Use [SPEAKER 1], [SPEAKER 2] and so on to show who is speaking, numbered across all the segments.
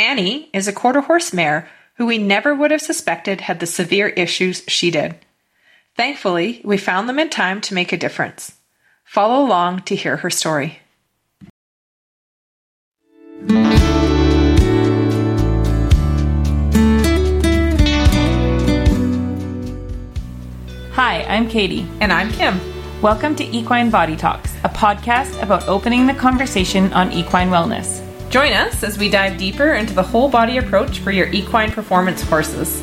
[SPEAKER 1] Annie is a quarter horse mare who we never would have suspected had the severe issues she did. Thankfully, we found them in time to make a difference. Follow along to hear her story.
[SPEAKER 2] Hi, I'm Katie.
[SPEAKER 1] And I'm Kim.
[SPEAKER 2] Welcome to Equine Body Talks, a podcast about opening the conversation on equine wellness.
[SPEAKER 1] Join us as we dive deeper into the whole body approach for your equine performance horses.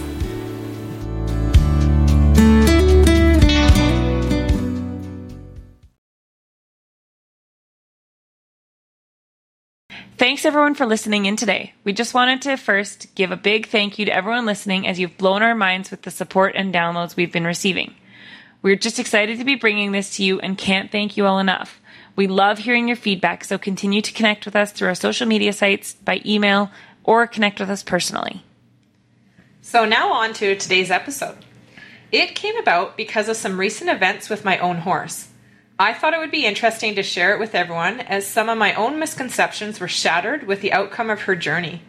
[SPEAKER 2] Thanks everyone for listening in today. We just wanted to first give a big thank you to everyone listening as you've blown our minds with the support and downloads we've been receiving. We're just excited to be bringing this to you and can't thank you all enough. We love hearing your feedback, so continue to connect with us through our social media sites, by email, or connect with us personally.
[SPEAKER 1] So, now on to today's episode. It came about because of some recent events with my own horse. I thought it would be interesting to share it with everyone as some of my own misconceptions were shattered with the outcome of her journey.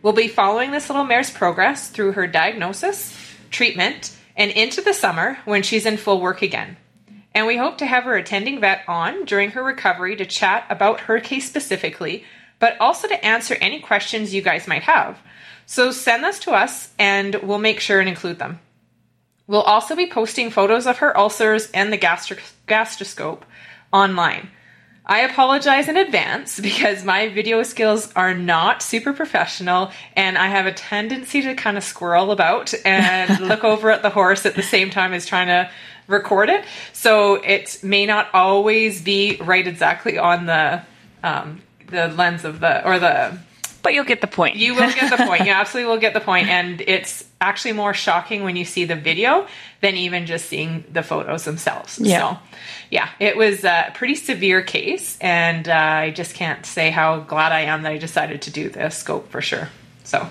[SPEAKER 1] We'll be following this little mare's progress through her diagnosis, treatment, and into the summer when she's in full work again. And we hope to have her attending vet on during her recovery to chat about her case specifically, but also to answer any questions you guys might have. So send this to us and we'll make sure and include them. We'll also be posting photos of her ulcers and the gastro- gastroscope online. I apologize in advance because my video skills are not super professional and I have a tendency to kind of squirrel about and look over at the horse at the same time as trying to record it. So it may not always be right exactly on the um, the lens of the or the
[SPEAKER 2] But you'll get the point.
[SPEAKER 1] you will get the point. You absolutely will get the point. And it's actually more shocking when you see the video than even just seeing the photos themselves.
[SPEAKER 2] Yeah.
[SPEAKER 1] So, yeah, it was a pretty severe case. And uh, I just can't say how glad I am that I decided to do the scope for sure. So.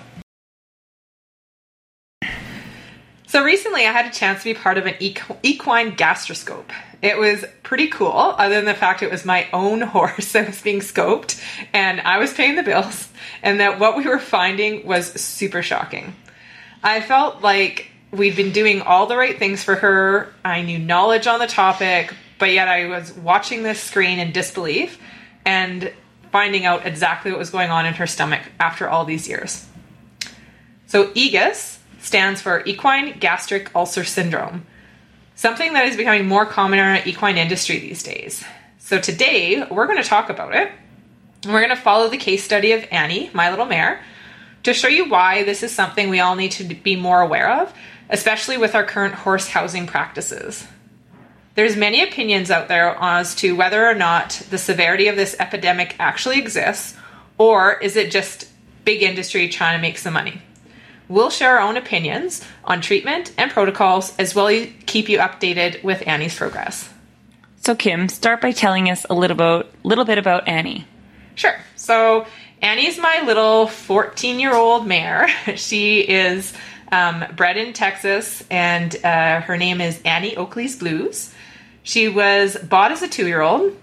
[SPEAKER 1] So recently, I had a chance to be part of an equ- equine gastroscope. It was pretty cool, other than the fact it was my own horse that was being scoped, and I was paying the bills, and that what we were finding was super shocking. I felt like we'd been doing all the right things for her. I knew knowledge on the topic, but yet I was watching this screen in disbelief and finding out exactly what was going on in her stomach after all these years. So, EGUS stands for Equine Gastric Ulcer Syndrome, something that is becoming more common in our equine industry these days. So, today we're going to talk about it. We're going to follow the case study of Annie, my little mare, to show you why this is something we all need to be more aware of, especially with our current horse housing practices. There's many opinions out there as to whether or not the severity of this epidemic actually exists, or is it just big industry trying to make some money? We'll share our own opinions on treatment and protocols, as well as keep you updated with Annie's progress.
[SPEAKER 2] So Kim, start by telling us a little about little bit about Annie.
[SPEAKER 1] Sure. So Annie's my little 14 year old mare. She is um, bred in Texas, and uh, her name is Annie Oakley's Blues. She was bought as a two year old,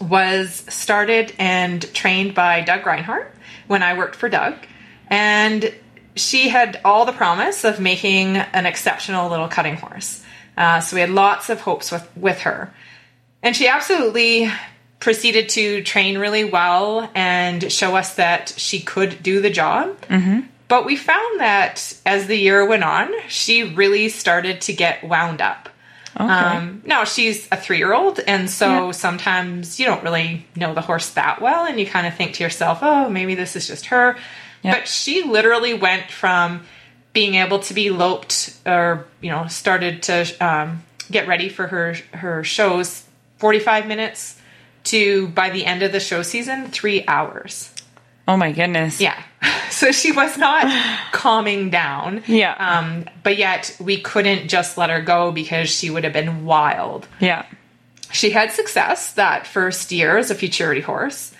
[SPEAKER 1] was started and trained by Doug Reinhardt when I worked for Doug, and she had all the promise of making an exceptional little cutting horse. Uh, so we had lots of hopes with, with her. And she absolutely proceeded to train really well and show us that she could do the job. But we found that as the year went on, she really started to get wound up. Um, now she's a three year old, and so
[SPEAKER 2] Yeah.
[SPEAKER 1] sometimes you don't really know the horse that well, and you kind of think to yourself, oh, maybe this is just her.
[SPEAKER 2] Yeah.
[SPEAKER 1] But she literally went from being able to be loped or, you know, started to um, get ready for her, her shows 45 minutes to by the end of the show season, three hours.
[SPEAKER 2] Oh my goodness.
[SPEAKER 1] Yeah. So she was not calming down.
[SPEAKER 2] Yeah.
[SPEAKER 1] Um, but yet we couldn't just let her go because she would have been wild.
[SPEAKER 2] Yeah.
[SPEAKER 1] She had success that first year as a futurity horse.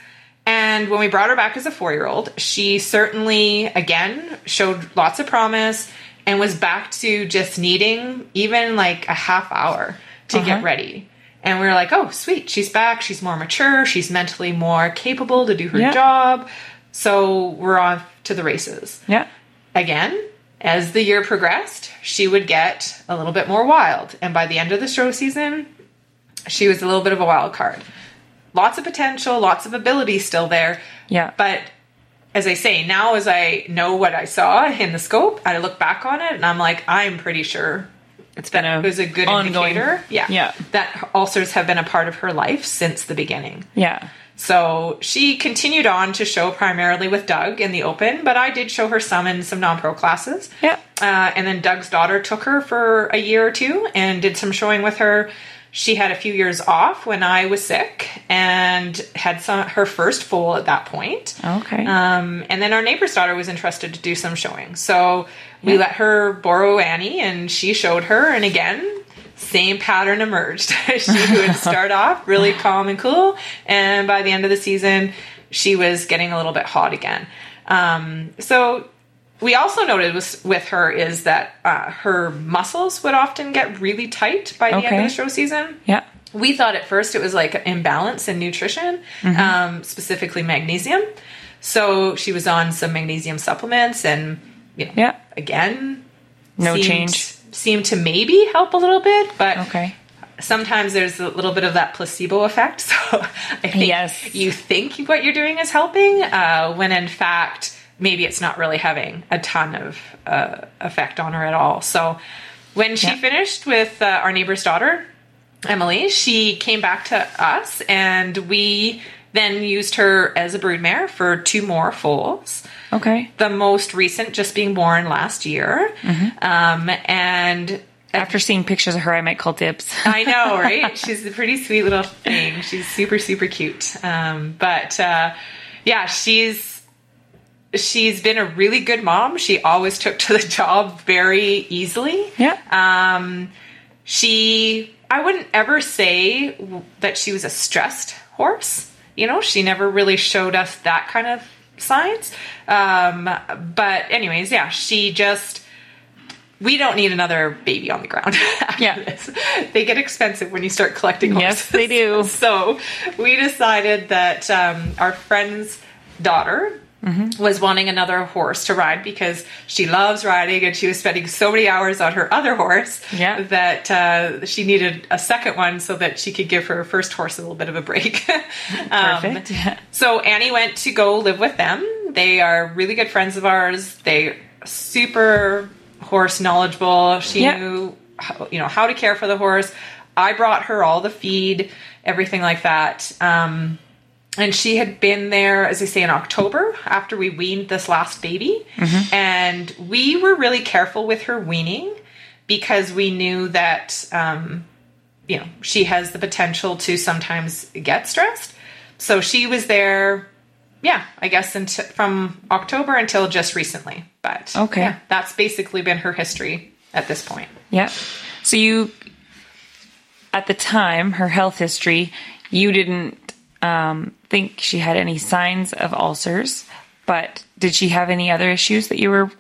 [SPEAKER 1] And when we brought her back as a four year old, she certainly, again, showed lots of promise and was back to just needing even like a half hour to
[SPEAKER 2] Uh-huh.
[SPEAKER 1] get ready. And we were like, oh, sweet, she's back. She's more mature. She's mentally more capable to do her
[SPEAKER 2] Yeah.
[SPEAKER 1] job. So we're off to the races.
[SPEAKER 2] Yeah.
[SPEAKER 1] Again, as the year progressed, she would get a little bit more wild. And by the end of the show season, she was a little bit of a wild card. Lots of potential, lots of ability still there.
[SPEAKER 2] Yeah.
[SPEAKER 1] But as I say, now as I know what I saw in the scope, I look back on it and I'm like, I'm pretty sure
[SPEAKER 2] It's been a
[SPEAKER 1] it was a good
[SPEAKER 2] ongoing-
[SPEAKER 1] indicator. Yeah.
[SPEAKER 2] Yeah.
[SPEAKER 1] That ulcers have been a part of her life since the beginning.
[SPEAKER 2] Yeah.
[SPEAKER 1] So she continued on to show primarily with Doug in the open, but I did show her some in some non pro classes.
[SPEAKER 2] Yeah.
[SPEAKER 1] Uh, and then Doug's daughter took her for a year or two and did some showing with her. She had a few years off when I was sick and had some her first foal at that point.
[SPEAKER 2] Okay.
[SPEAKER 1] Um, and then our neighbor's daughter was interested to do some showing. So we
[SPEAKER 2] Yeah.
[SPEAKER 1] let her borrow Annie and she showed her. And again, same pattern emerged. she would start off really calm and cool. And by the end of the season, she was getting a little bit hot again. Um, so we also noted with, with her is that uh, her muscles would often get really tight by the end of the show season
[SPEAKER 2] yeah.
[SPEAKER 1] we thought at first it was like an imbalance in nutrition,
[SPEAKER 2] Mm-hmm.
[SPEAKER 1] um, specifically magnesium. So she was on some magnesium supplements, and you know,
[SPEAKER 2] Yeah.
[SPEAKER 1] again,
[SPEAKER 2] No
[SPEAKER 1] seemed-
[SPEAKER 2] change.
[SPEAKER 1] Seemed to maybe help a little bit, but
[SPEAKER 2] Okay.
[SPEAKER 1] sometimes there's a little bit of that placebo effect. So I think
[SPEAKER 2] Yes.
[SPEAKER 1] you think what you're doing is helping, uh, when in fact maybe it's not really having a ton of uh, effect on her at all. So when she
[SPEAKER 2] Yeah.
[SPEAKER 1] finished with uh, our neighbor's daughter, Emily, she came back to us, and we then used her as a broodmare for two more foals
[SPEAKER 2] Okay.
[SPEAKER 1] the most recent just being born last year. Um, and
[SPEAKER 2] After seeing pictures of her, I might call dibs.
[SPEAKER 1] I know, right? She's a pretty sweet little thing. She's super, super cute. Um, but uh, yeah, she's she's been a really good mom. She always took to the job very easily.
[SPEAKER 2] yeah.
[SPEAKER 1] Um, she, I wouldn't ever say that she was a stressed horse. You know, she never really showed us that kind of signs. Um, but, anyways, yeah, she just. We don't need another baby on the ground.
[SPEAKER 2] Yeah.
[SPEAKER 1] this. They get expensive when you start collecting horses.
[SPEAKER 2] Yes, they do.
[SPEAKER 1] So we decided that um, our friend's daughter
[SPEAKER 2] Mm-hmm.
[SPEAKER 1] was wanting another horse to ride because she loves riding and she was spending so many hours on her other horse
[SPEAKER 2] Yeah.
[SPEAKER 1] that uh, she needed a second one so that she could give her first horse a little bit of a break. Um,
[SPEAKER 2] Perfect. Yeah.
[SPEAKER 1] so Annie went to go live with them. They are really good friends of ours. They super horse knowledgeable. She
[SPEAKER 2] Yeah.
[SPEAKER 1] knew how, you know how to care for the horse. I brought her all the feed, everything like that. Um, and she had been there, as I say, in October after we weaned this last baby. And we were really careful with her weaning because we knew that, um, you know, she has the potential to sometimes get stressed. So she was there, yeah, I guess until, from October until just recently. But
[SPEAKER 2] Okay.
[SPEAKER 1] yeah, that's basically been her history at this point.
[SPEAKER 2] Yeah. So you, at the time, her health history, you didn't um, think she had any signs of ulcers, but did she have any other issues that you were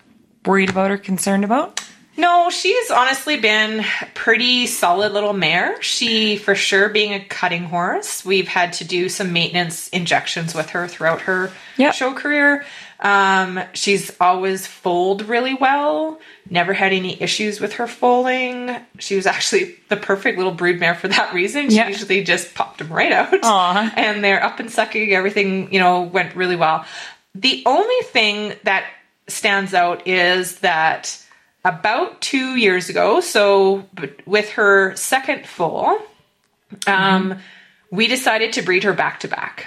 [SPEAKER 2] worried about or concerned about?
[SPEAKER 1] No, she's honestly been pretty solid little mare. She, for sure, being a cutting horse, we've had to do some maintenance injections with her throughout her
[SPEAKER 2] Yep.
[SPEAKER 1] show career. Um, she's always foaled really well. Never had any issues with her foaling. She was actually the perfect little broodmare for that reason. She
[SPEAKER 2] Yeah.
[SPEAKER 1] usually just popped them right out,
[SPEAKER 2] Aw.
[SPEAKER 1] and they're up and sucking. Everything you know went really well. The only thing that stands out is that about two years ago, so with her second foal, um, we decided to breed her back to back.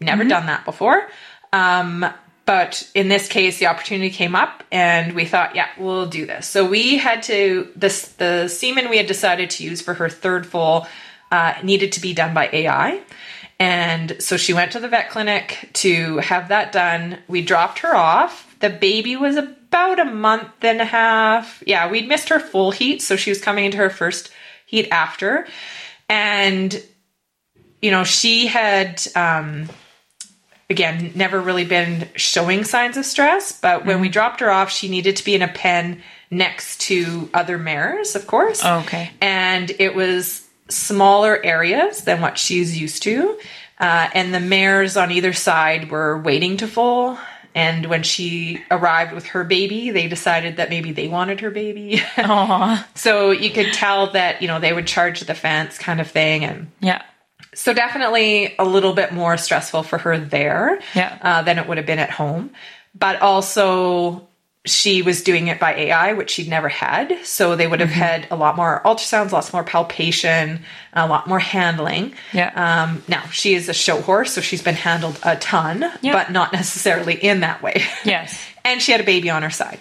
[SPEAKER 1] Never done that before. Um, but in this case, the opportunity came up, and we thought, yeah, we'll do this. So we had to this the semen we had decided to use for her third full uh, needed to be done by AI. And so she went to the vet clinic to have that done. We dropped her off. The baby was about a month and a half. Yeah, we'd missed her foal heat, so she was coming into her first heat after. And, you know, she had, um, again, never really been showing signs of stress, but when we dropped her off, she needed to be in a pen next to other mares, of course
[SPEAKER 2] Okay.
[SPEAKER 1] and it was smaller areas than what she's used to. Uh, and the mares on either side were waiting to foal. And when she arrived with her baby, they decided that maybe they wanted her baby. So you could tell that, you know, they would charge the fence kind of thing. And
[SPEAKER 2] Yeah.
[SPEAKER 1] So definitely a little bit more stressful for her there
[SPEAKER 2] Yeah.
[SPEAKER 1] uh, than it would have been at home. But also, she was doing it by AI, which she'd never had. So they would have had a lot more ultrasounds, lots more palpation, a lot more handling.
[SPEAKER 2] Yeah.
[SPEAKER 1] Um, now, she is a show horse, so she's been handled a ton,
[SPEAKER 2] Yeah.
[SPEAKER 1] but not necessarily in that way.
[SPEAKER 2] Yes.
[SPEAKER 1] and she had a baby on her side.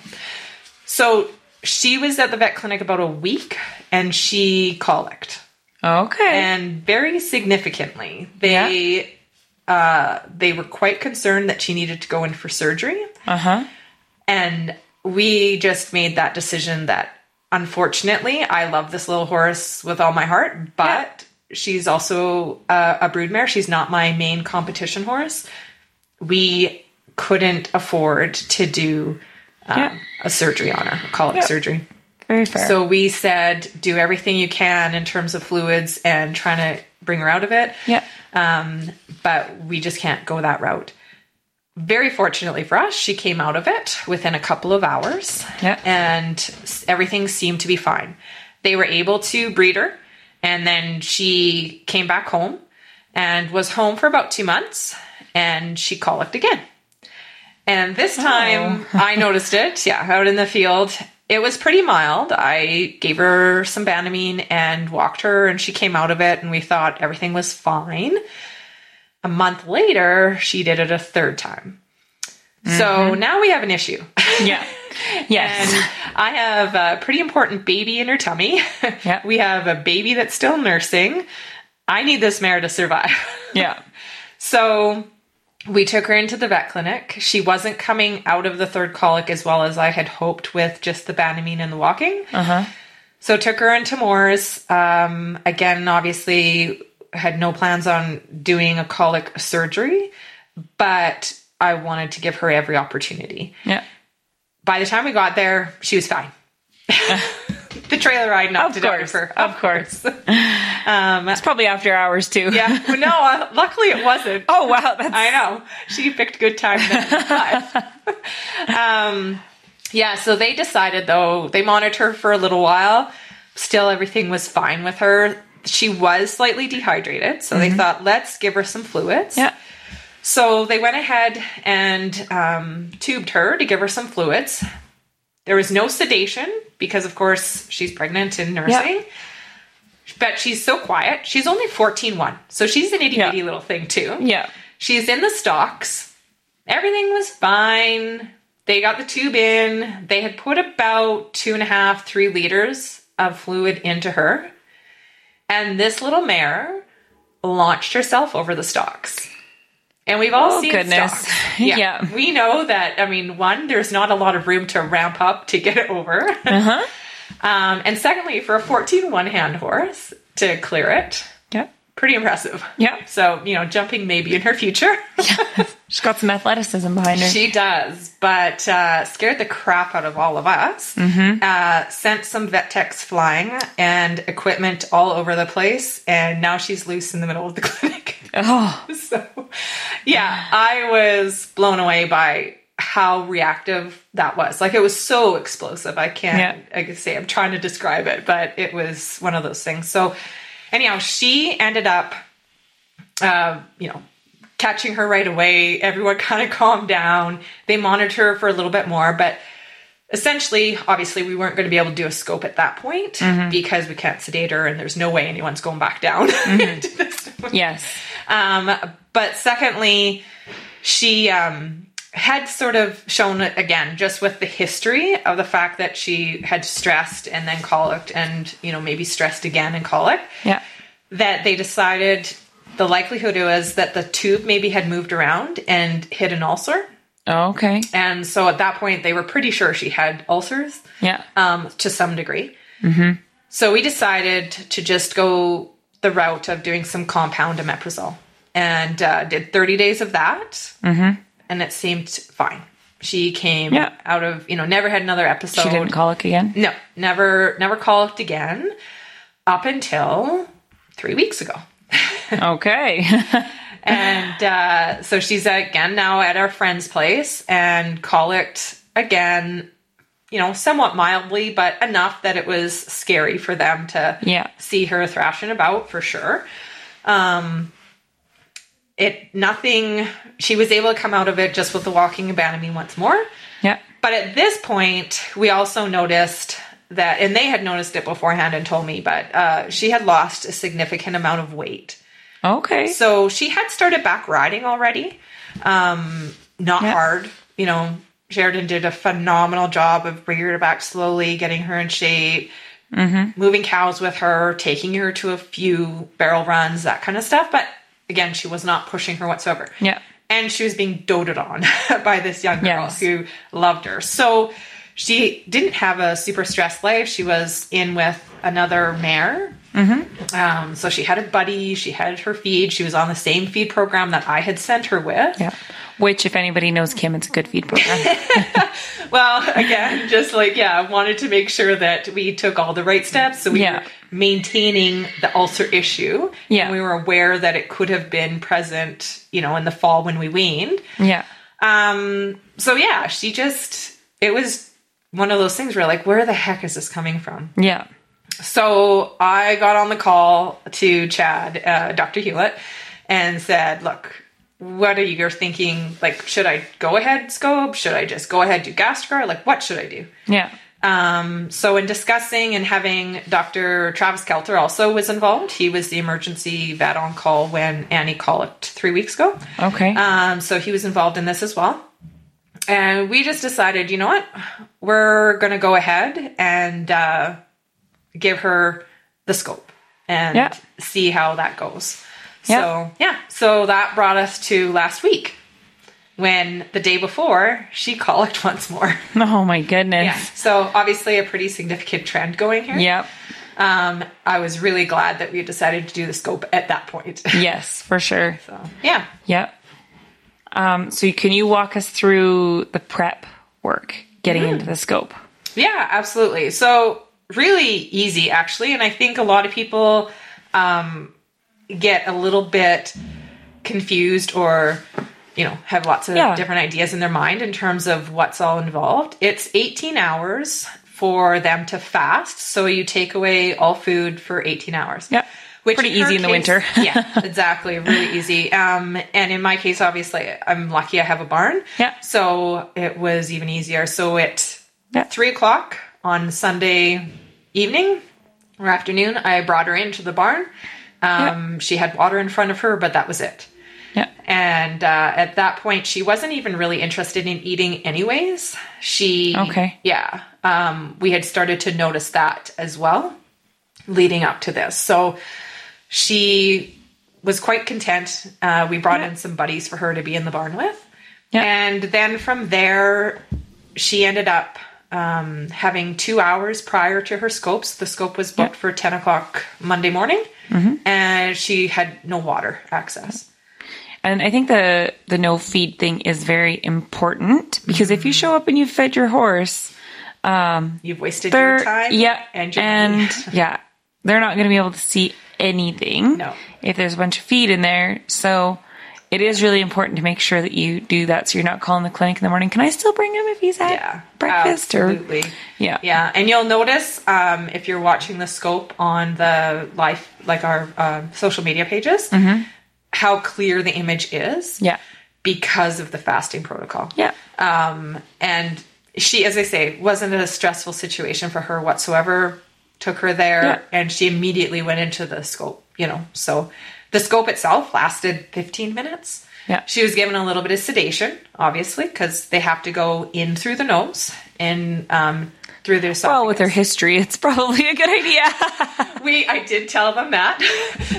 [SPEAKER 1] So she was at the vet clinic about a week and she colicked
[SPEAKER 2] Okay.
[SPEAKER 1] and very significantly they uh, they were quite concerned that she needed to go in for surgery.
[SPEAKER 2] Uh huh.
[SPEAKER 1] and we just made that decision that unfortunately i love this little horse with all my heart but she's also a, a broodmare she's not my main competition horse. We couldn't afford to do um,
[SPEAKER 2] Yeah.
[SPEAKER 1] a surgery on her a colic surgery
[SPEAKER 2] Very fair.
[SPEAKER 1] so we said, do everything you can in terms of fluids and trying to bring her out of it.
[SPEAKER 2] yeah.
[SPEAKER 1] Um, but we just can't go that route. Very fortunately for us, she came out of it within a couple of hours.
[SPEAKER 2] Yeah.
[SPEAKER 1] And everything seemed to be fine. They were able to breed her, and then she came back home and was home for about two months, and she colicked again. And this time I noticed it, yeah, out in the field. It was pretty mild. I gave her some Banamine and walked her, and she came out of it, and we thought everything was fine. A month later, she did it a third time. So mm-hmm. now we have an issue.
[SPEAKER 2] Yeah. Yes.
[SPEAKER 1] And I have a pretty important baby in her tummy.
[SPEAKER 2] Yeah.
[SPEAKER 1] We have a baby that's still nursing. I need this mare to survive.
[SPEAKER 2] yeah.
[SPEAKER 1] So we took her into the vet clinic. She wasn't coming out of the third colic as well as I had hoped with just the Banamine and the walking.
[SPEAKER 2] Uh huh.
[SPEAKER 1] So took her into Moore's. Um, again, obviously had no plans on doing a colic surgery, but I wanted to give her every opportunity.
[SPEAKER 2] Yeah.
[SPEAKER 1] By the time we got there, she was fine. the trailer ride knocked
[SPEAKER 2] Of
[SPEAKER 1] it out of
[SPEAKER 2] course. Of course.
[SPEAKER 1] Um,
[SPEAKER 2] It's probably after hours too.
[SPEAKER 1] yeah. Well, no, uh, luckily it wasn't.
[SPEAKER 2] Oh wow. That's
[SPEAKER 1] I know. She picked good time um, yeah, so they decided though, they monitored her for a little while. Still, everything was fine with her. She was slightly dehydrated, so they thought, let's give her some fluids.
[SPEAKER 2] Yeah.
[SPEAKER 1] So they went ahead and um, tubed her to give her some fluids. There was no sedation because, of course, she's pregnant and nursing. But she's so quiet. She's only 14 1. so she's an itty bitty
[SPEAKER 2] Yeah.
[SPEAKER 1] little thing, too.
[SPEAKER 2] Yeah.
[SPEAKER 1] She's in the stocks. Everything was fine. They got the tube in. They had put about two and a half, three liters of fluid into her. And this little mare launched herself over the stocks. And we've all
[SPEAKER 2] Oh,
[SPEAKER 1] seen
[SPEAKER 2] goodness.
[SPEAKER 1] stocks.
[SPEAKER 2] Yeah.
[SPEAKER 1] We know that, I mean, one, there's not a lot of room to ramp up to get it over.
[SPEAKER 2] Uh huh.
[SPEAKER 1] um, and secondly, for a 14 one hand horse to clear it,
[SPEAKER 2] Yeah.
[SPEAKER 1] pretty impressive.
[SPEAKER 2] Yeah.
[SPEAKER 1] So, you know, jumping maybe in her future.
[SPEAKER 2] She's got some athleticism behind her.
[SPEAKER 1] She does, but uh, scared the crap out of all of us. Uh, sent some vet techs flying and equipment all over the place, and now she's loose in the middle of the clinic.
[SPEAKER 2] Oh.
[SPEAKER 1] so, yeah, I was blown away by how reactive that was. Like it was so explosive. I can't. I can say I'm trying to describe it, but it was one of those things. So, anyhow, she ended up, uh, you know, catching her right away. Everyone kind of calmed down. They monitored her for a little bit more, but essentially, obviously, we weren't going to be able to do a scope at that point because we can't sedate her, and there's no way anyone's going back down this.
[SPEAKER 2] Yes.
[SPEAKER 1] Um, but secondly, she um, had sort of shown again, just with the history of the fact that she had stressed and then colicked, and you know maybe stressed again and colic,
[SPEAKER 2] Yeah.
[SPEAKER 1] that they decided the likelihood was that the tube maybe had moved around and hit an ulcer.
[SPEAKER 2] Oh, okay.
[SPEAKER 1] And so at that point, they were pretty sure she had ulcers
[SPEAKER 2] Yeah.
[SPEAKER 1] um, to some degree. Mm-hmm. So we decided to just go the route of doing some compound omeprazole and uh, did 30 days of that. Mm-hmm. And it seemed fine. She came
[SPEAKER 2] Yeah.
[SPEAKER 1] out of, you know, never had another episode.
[SPEAKER 2] She didn't colic again.
[SPEAKER 1] No, never, never colicked again up until three weeks ago.
[SPEAKER 2] Okay.
[SPEAKER 1] and uh, so she's again now at our friend's place and colicked again, you know, somewhat mildly, but enough that it was scary for them to
[SPEAKER 2] Yeah.
[SPEAKER 1] see her thrashing about for sure. Um, it nothing. She was able to come out of it just with the walking and Banamine once more.
[SPEAKER 2] Yeah.
[SPEAKER 1] But at this point, we also noticed that, and they had noticed it beforehand and told me, but uh, she had lost a significant amount of weight.
[SPEAKER 2] Okay.
[SPEAKER 1] So she had started back riding already. Um, not
[SPEAKER 2] Yeah.
[SPEAKER 1] hard. You know, Sheridan did a phenomenal job of bringing her back slowly, getting her in shape, mm-hmm. moving cows with her, taking her to a few barrel runs, that kind of stuff. But again, she was not pushing her whatsoever.
[SPEAKER 2] Yeah.
[SPEAKER 1] And she was being doted on by this young girl
[SPEAKER 2] Yes.
[SPEAKER 1] who loved her. So she didn't have a super stressed life. She was in with another mare. Mm-hmm. Um, so she had a buddy. She had her feed. She was on the same feed program that I had sent her with.
[SPEAKER 2] Yeah. Which, if anybody knows Kim, it's a good feed program.
[SPEAKER 1] Well, again, just like, yeah, I wanted to make sure that we took all the right steps. So we
[SPEAKER 2] Yeah.
[SPEAKER 1] were maintaining the ulcer issue.
[SPEAKER 2] Yeah.
[SPEAKER 1] And we were aware that it could have been present, you know, in the fall when we weaned.
[SPEAKER 2] yeah.
[SPEAKER 1] Um, so yeah, she just, it was one of those things where like, where the heck is this coming from?
[SPEAKER 2] Yeah.
[SPEAKER 1] So I got on the call to Chad, uh, Dr. Hewlett, and said, look, what are you thinking? Like, should I go ahead scope? Should I just go ahead do gastric? Like, what should I do?
[SPEAKER 2] Yeah.
[SPEAKER 1] Um, so in discussing and having Dr. Travis Kelter also was involved. He was the emergency vet on call when Annie called three weeks ago.
[SPEAKER 2] Okay.
[SPEAKER 1] Um, so he was involved in this as well. And we just decided, you know what? We're going to go ahead and uh, give her the scope and
[SPEAKER 2] Yeah.
[SPEAKER 1] see how that goes.
[SPEAKER 2] Yeah.
[SPEAKER 1] So, yeah. So that brought us to last week when the day before she colicked once more.
[SPEAKER 2] oh my goodness.
[SPEAKER 1] Yeah. So obviously a pretty significant trend going here.
[SPEAKER 2] Yep.
[SPEAKER 1] Um, I was really glad that we decided to do the scope at that point.
[SPEAKER 2] Yes, for sure.
[SPEAKER 1] so yeah.
[SPEAKER 2] Yep. Um, so can you walk us through the prep work getting into the scope?
[SPEAKER 1] Yeah, absolutely. So really easy actually, and I think a lot of people um, get a little bit confused or you know have lots of
[SPEAKER 2] Yeah.
[SPEAKER 1] different ideas in their mind in terms of what's all involved. It's 18 hours for them to fast, so you take away all food for 18 hours.
[SPEAKER 2] yeah
[SPEAKER 1] Which
[SPEAKER 2] Pretty easy in the
[SPEAKER 1] case-
[SPEAKER 2] winter.
[SPEAKER 1] yeah, exactly. Really easy. Um, and in my case, obviously, I'm lucky I have a barn.
[SPEAKER 2] Yeah.
[SPEAKER 1] So it was even easier. So at
[SPEAKER 2] Yeah.
[SPEAKER 1] three o'clock on Sunday evening or afternoon, I brought her into the barn. Um, She had water in front of her, but that was it.
[SPEAKER 2] Yeah.
[SPEAKER 1] And uh, at that point, she wasn't even really interested in eating, anyways. She,
[SPEAKER 2] Okay.
[SPEAKER 1] yeah, um, we had started to notice that as well, leading up to this. So she was quite content. Uh, we brought in some buddies for her to be in the barn with,
[SPEAKER 2] Yeah.
[SPEAKER 1] and then from there, she ended up um, having two hours prior to her scopes. The scope was booked for ten o'clock Monday morning, mm-hmm. and she had no water access.
[SPEAKER 2] And I think the the no feed thing is very important because if you mm-hmm. show up and you've fed your horse, um,
[SPEAKER 1] You've wasted your time,
[SPEAKER 2] yeah,
[SPEAKER 1] and your
[SPEAKER 2] and yeah, they're not going to be able to see anything
[SPEAKER 1] No.
[SPEAKER 2] if there's a bunch of feed in there. So it is really important to make sure that you do that so you're not calling the clinic in the morning. Can I still bring him if he's at
[SPEAKER 1] yeah,
[SPEAKER 2] breakfast
[SPEAKER 1] absolutely.
[SPEAKER 2] or yeah,
[SPEAKER 1] Yeah, and you'll notice um, if you're watching the scope on the life, like our um social media pages, how clear the image is.
[SPEAKER 2] Mm-hmm. Yeah.
[SPEAKER 1] because of the fasting protocol.
[SPEAKER 2] Yeah.
[SPEAKER 1] Um, and she, as I say, wasn't a stressful situation for her whatsoever. Took her there,
[SPEAKER 2] Yeah.
[SPEAKER 1] and she immediately went into the scope. You know, so the scope itself lasted 15 minutes.
[SPEAKER 2] Yeah.
[SPEAKER 1] She was given a little bit of sedation, obviously, because they have to go in through the nose and um, through their esophagus.
[SPEAKER 2] Well, with her history, it's probably a good idea.
[SPEAKER 1] We, I did tell them that,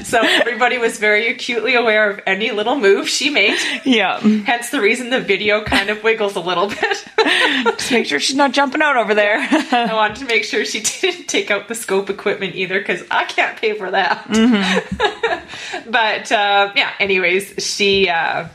[SPEAKER 1] so everybody was very acutely aware of any little move she made.
[SPEAKER 2] yeah.
[SPEAKER 1] Hence the reason the video kind of wiggles a little bit.
[SPEAKER 2] Just make sure she's not jumping out over there.
[SPEAKER 1] I wanted to make sure she didn't take out the scope equipment either because I can't pay for that. but uh, yeah, anyways, she uh,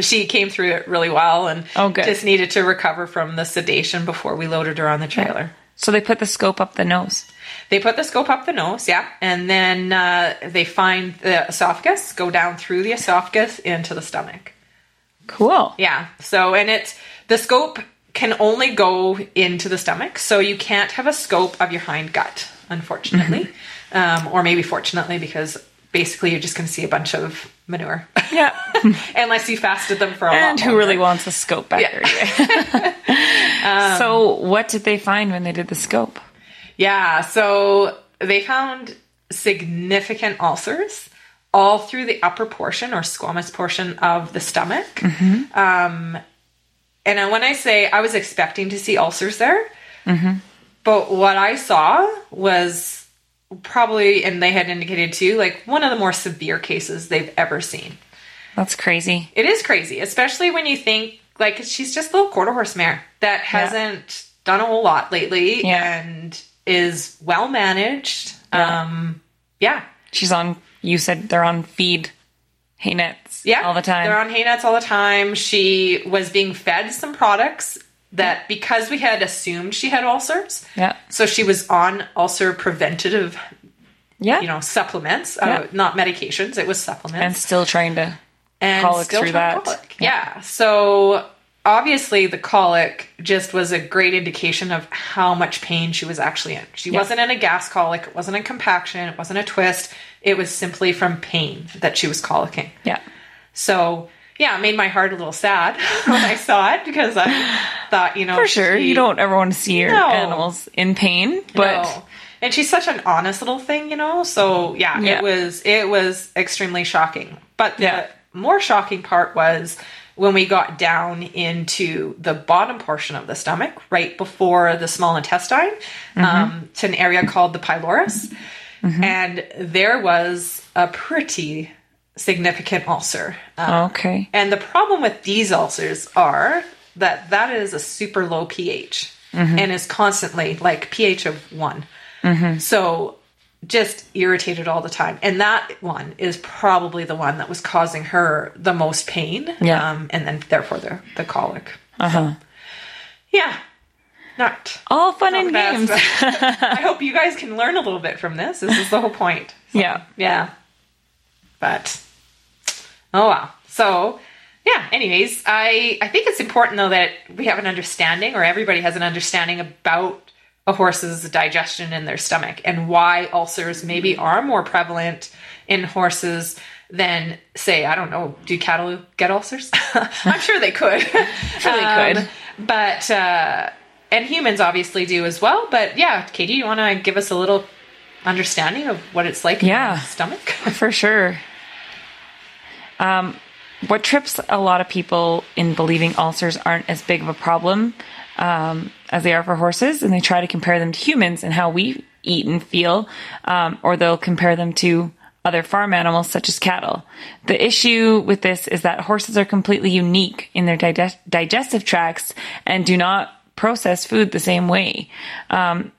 [SPEAKER 1] she came through it really well and
[SPEAKER 2] Oh, good.
[SPEAKER 1] just needed to recover from the sedation before we loaded her on the trailer.
[SPEAKER 2] So they put the scope up the nose.
[SPEAKER 1] They put the scope up the nose, yeah, and then uh, they find the esophagus, go down through the esophagus into the stomach.
[SPEAKER 2] Cool.
[SPEAKER 1] Yeah. So, and it's the scope can only go into the stomach, so you can't have a scope of your hind gut, unfortunately, um, or maybe fortunately, because basically you're just going to see a bunch of manure.
[SPEAKER 2] Yeah.
[SPEAKER 1] Unless you fasted them for a
[SPEAKER 2] long.
[SPEAKER 1] and
[SPEAKER 2] who really wants a scope back
[SPEAKER 1] Yeah.
[SPEAKER 2] there? so what did they find when they did the scope?
[SPEAKER 1] Yeah, so they found significant ulcers all through the upper portion or squamous portion of the stomach. Um, and when I say I was expecting to see ulcers there, but what I saw was probably, and they had indicated too, like one of the more severe cases they've ever seen.
[SPEAKER 2] That's crazy.
[SPEAKER 1] It is crazy, especially when you think like she's just a little quarter horse mare that hasn't done a whole lot lately
[SPEAKER 2] Yeah.
[SPEAKER 1] and is well managed.
[SPEAKER 2] Yeah.
[SPEAKER 1] Um, yeah,
[SPEAKER 2] She's on. You said they're on feed hay nets.
[SPEAKER 1] yeah,
[SPEAKER 2] all the time.
[SPEAKER 1] They're on hay nets all the time. She was being fed some products that because we had assumed she had ulcers,
[SPEAKER 2] yeah,
[SPEAKER 1] so she was on ulcer preventative,
[SPEAKER 2] yeah,
[SPEAKER 1] you know, supplements,
[SPEAKER 2] Yeah.
[SPEAKER 1] uh, not medications. It was supplements.
[SPEAKER 2] and still trying to.
[SPEAKER 1] and
[SPEAKER 2] colic
[SPEAKER 1] still
[SPEAKER 2] through that.
[SPEAKER 1] colic. Yeah. So obviously the colic just was a great indication of how much pain she was actually in. She
[SPEAKER 2] Yeah.
[SPEAKER 1] wasn't in a gas colic, it wasn't a compaction, it wasn't a twist. It was simply from pain that she was colicking.
[SPEAKER 2] Yeah,
[SPEAKER 1] So yeah, it made my heart a little sad when I saw it because I thought, you know,
[SPEAKER 2] for sure.
[SPEAKER 1] she-
[SPEAKER 2] You don't ever want to see your
[SPEAKER 1] No.
[SPEAKER 2] animals in pain, but
[SPEAKER 1] no. And she's such an honest little thing, you know. So yeah,
[SPEAKER 2] Yeah.
[SPEAKER 1] it was it was extremely shocking. But the
[SPEAKER 2] Yeah.
[SPEAKER 1] more shocking part was when we got down into the bottom portion of the stomach, right before the small intestine,
[SPEAKER 2] Mm-hmm.
[SPEAKER 1] um, to an area called the pylorus, and there was a pretty significant ulcer. Um,
[SPEAKER 2] okay.
[SPEAKER 1] and the problem with these ulcers are that that is a super low pH and is constantly like pH of one. So just irritated all the time. And that one is probably the one that was causing her the most pain.
[SPEAKER 2] Yeah.
[SPEAKER 1] Um, and then therefore the, the colic.
[SPEAKER 2] Uh huh.
[SPEAKER 1] Yeah. Not.
[SPEAKER 2] All fun
[SPEAKER 1] not
[SPEAKER 2] and games.
[SPEAKER 1] I hope you guys can learn a little bit from this. This is the whole point.
[SPEAKER 2] yeah.
[SPEAKER 1] Yeah. But oh wow. So yeah, anyways, I I think it's important though that we have an understanding or everybody has an understanding about a horse's digestion in their stomach and why ulcers maybe are more prevalent in horses than say, I don't know, do cattle get ulcers? I'm sure they could. sure
[SPEAKER 2] they could.
[SPEAKER 1] But uh and humans obviously do as well. But yeah, Katie, you want to give us a little understanding of what it's like
[SPEAKER 2] Yeah.
[SPEAKER 1] in the stomach?
[SPEAKER 2] For sure. Um, what trips a lot of people in believing ulcers aren't as big of a problem um, as they are for horses, and they try to compare them to humans and how we eat and feel, um, or they'll compare them to other farm animals such as cattle. The issue with this is that horses are completely unique in their digest- digestive tracts and do not process food the same way. Um,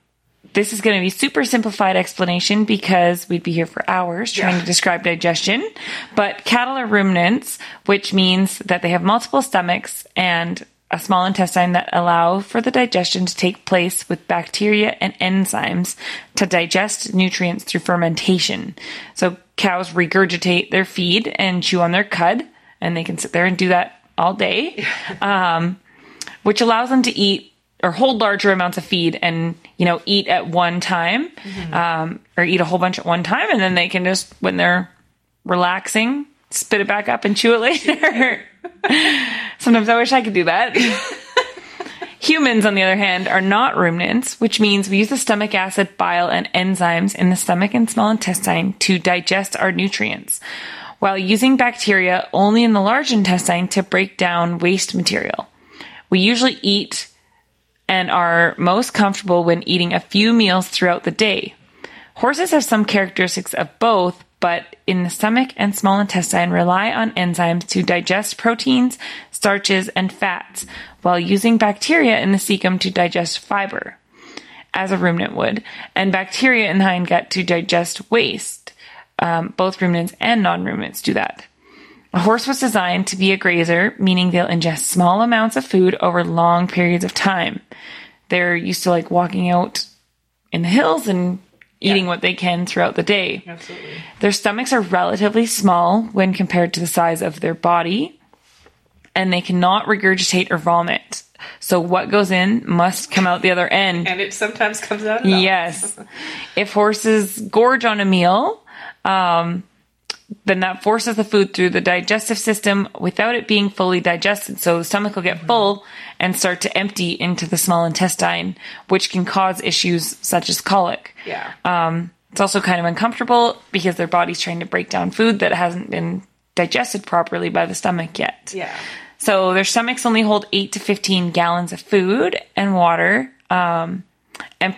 [SPEAKER 2] this is going to be super simplified explanation because we'd be here for hours trying
[SPEAKER 1] Yeah.
[SPEAKER 2] to describe digestion. But cattle are ruminants, which means that they have multiple stomachs and a small intestine that allow for the digestion to take place with bacteria and enzymes to digest nutrients through fermentation. So cows regurgitate their feed and chew on their cud, and they can sit there and do that all day um, which allows them to eat or hold larger amounts of feed and you know eat at one time um, or eat a whole bunch at one time and then they can just when they're relaxing spit it back up and chew it later. Sometimes i wish i could do that. Humans on the other hand are not ruminants which means we use the stomach acid bile and enzymes in the stomach and small intestine to digest our nutrients while using bacteria only in the large intestine to break down waste material. We usually eat and are most comfortable when eating a few meals throughout the day. Horses have some characteristics of both, but in the stomach and small intestine rely on enzymes to digest proteins, starches, and fats, while using bacteria in the cecum to digest fiber, as a ruminant would, and bacteria in the hindgut to digest waste. Um, both ruminants and non-ruminants do that. A horse was designed to be a grazer, meaning they'll ingest small amounts of food over long periods of time. they're used to like walking out in the hills and eating
[SPEAKER 1] Yeah.
[SPEAKER 2] what they can throughout the day.
[SPEAKER 1] Absolutely.
[SPEAKER 2] Their stomachs are relatively small when compared to the size of their body, and they cannot regurgitate or vomit. So what goes in must come out the other end.
[SPEAKER 1] And it sometimes comes out. Enough.
[SPEAKER 2] Yes. If horses gorge on a meal, um, then that forces the food through the digestive system without it being fully digested. So the stomach will get full and start to empty into the small intestine, which can cause issues such as colic.
[SPEAKER 1] Yeah.
[SPEAKER 2] Um, it's also kind of uncomfortable because their body's trying to break down food that hasn't been digested properly by the stomach yet.
[SPEAKER 1] yeah.
[SPEAKER 2] So their stomachs only hold 8 to 15 gallons of food and water. Um, and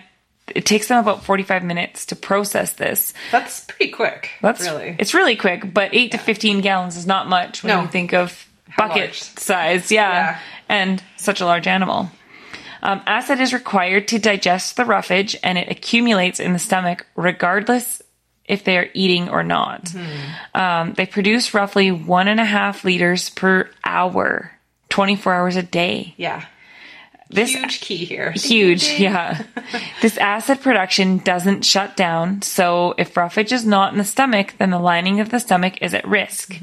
[SPEAKER 2] it takes them about 45 minutes to process this.
[SPEAKER 1] That's pretty quick.
[SPEAKER 2] That's
[SPEAKER 1] really.
[SPEAKER 2] It's really quick, but 8 to 15 gallons is not much when
[SPEAKER 1] No.
[SPEAKER 2] you think of
[SPEAKER 1] How
[SPEAKER 2] bucket
[SPEAKER 1] large.
[SPEAKER 2] size. Yeah.
[SPEAKER 1] Yeah.
[SPEAKER 2] And such a large animal. Um, acid is required to digest the roughage and it accumulates in the stomach regardless if they are eating or not.
[SPEAKER 1] Mm-hmm.
[SPEAKER 2] Um, they produce roughly one and a half liters per hour, 24 hours a day.
[SPEAKER 1] yeah.
[SPEAKER 2] This
[SPEAKER 1] Huge key here.
[SPEAKER 2] huge yeah this acid production doesn't shut down so if roughage is not in the stomach then the lining of the stomach is at risk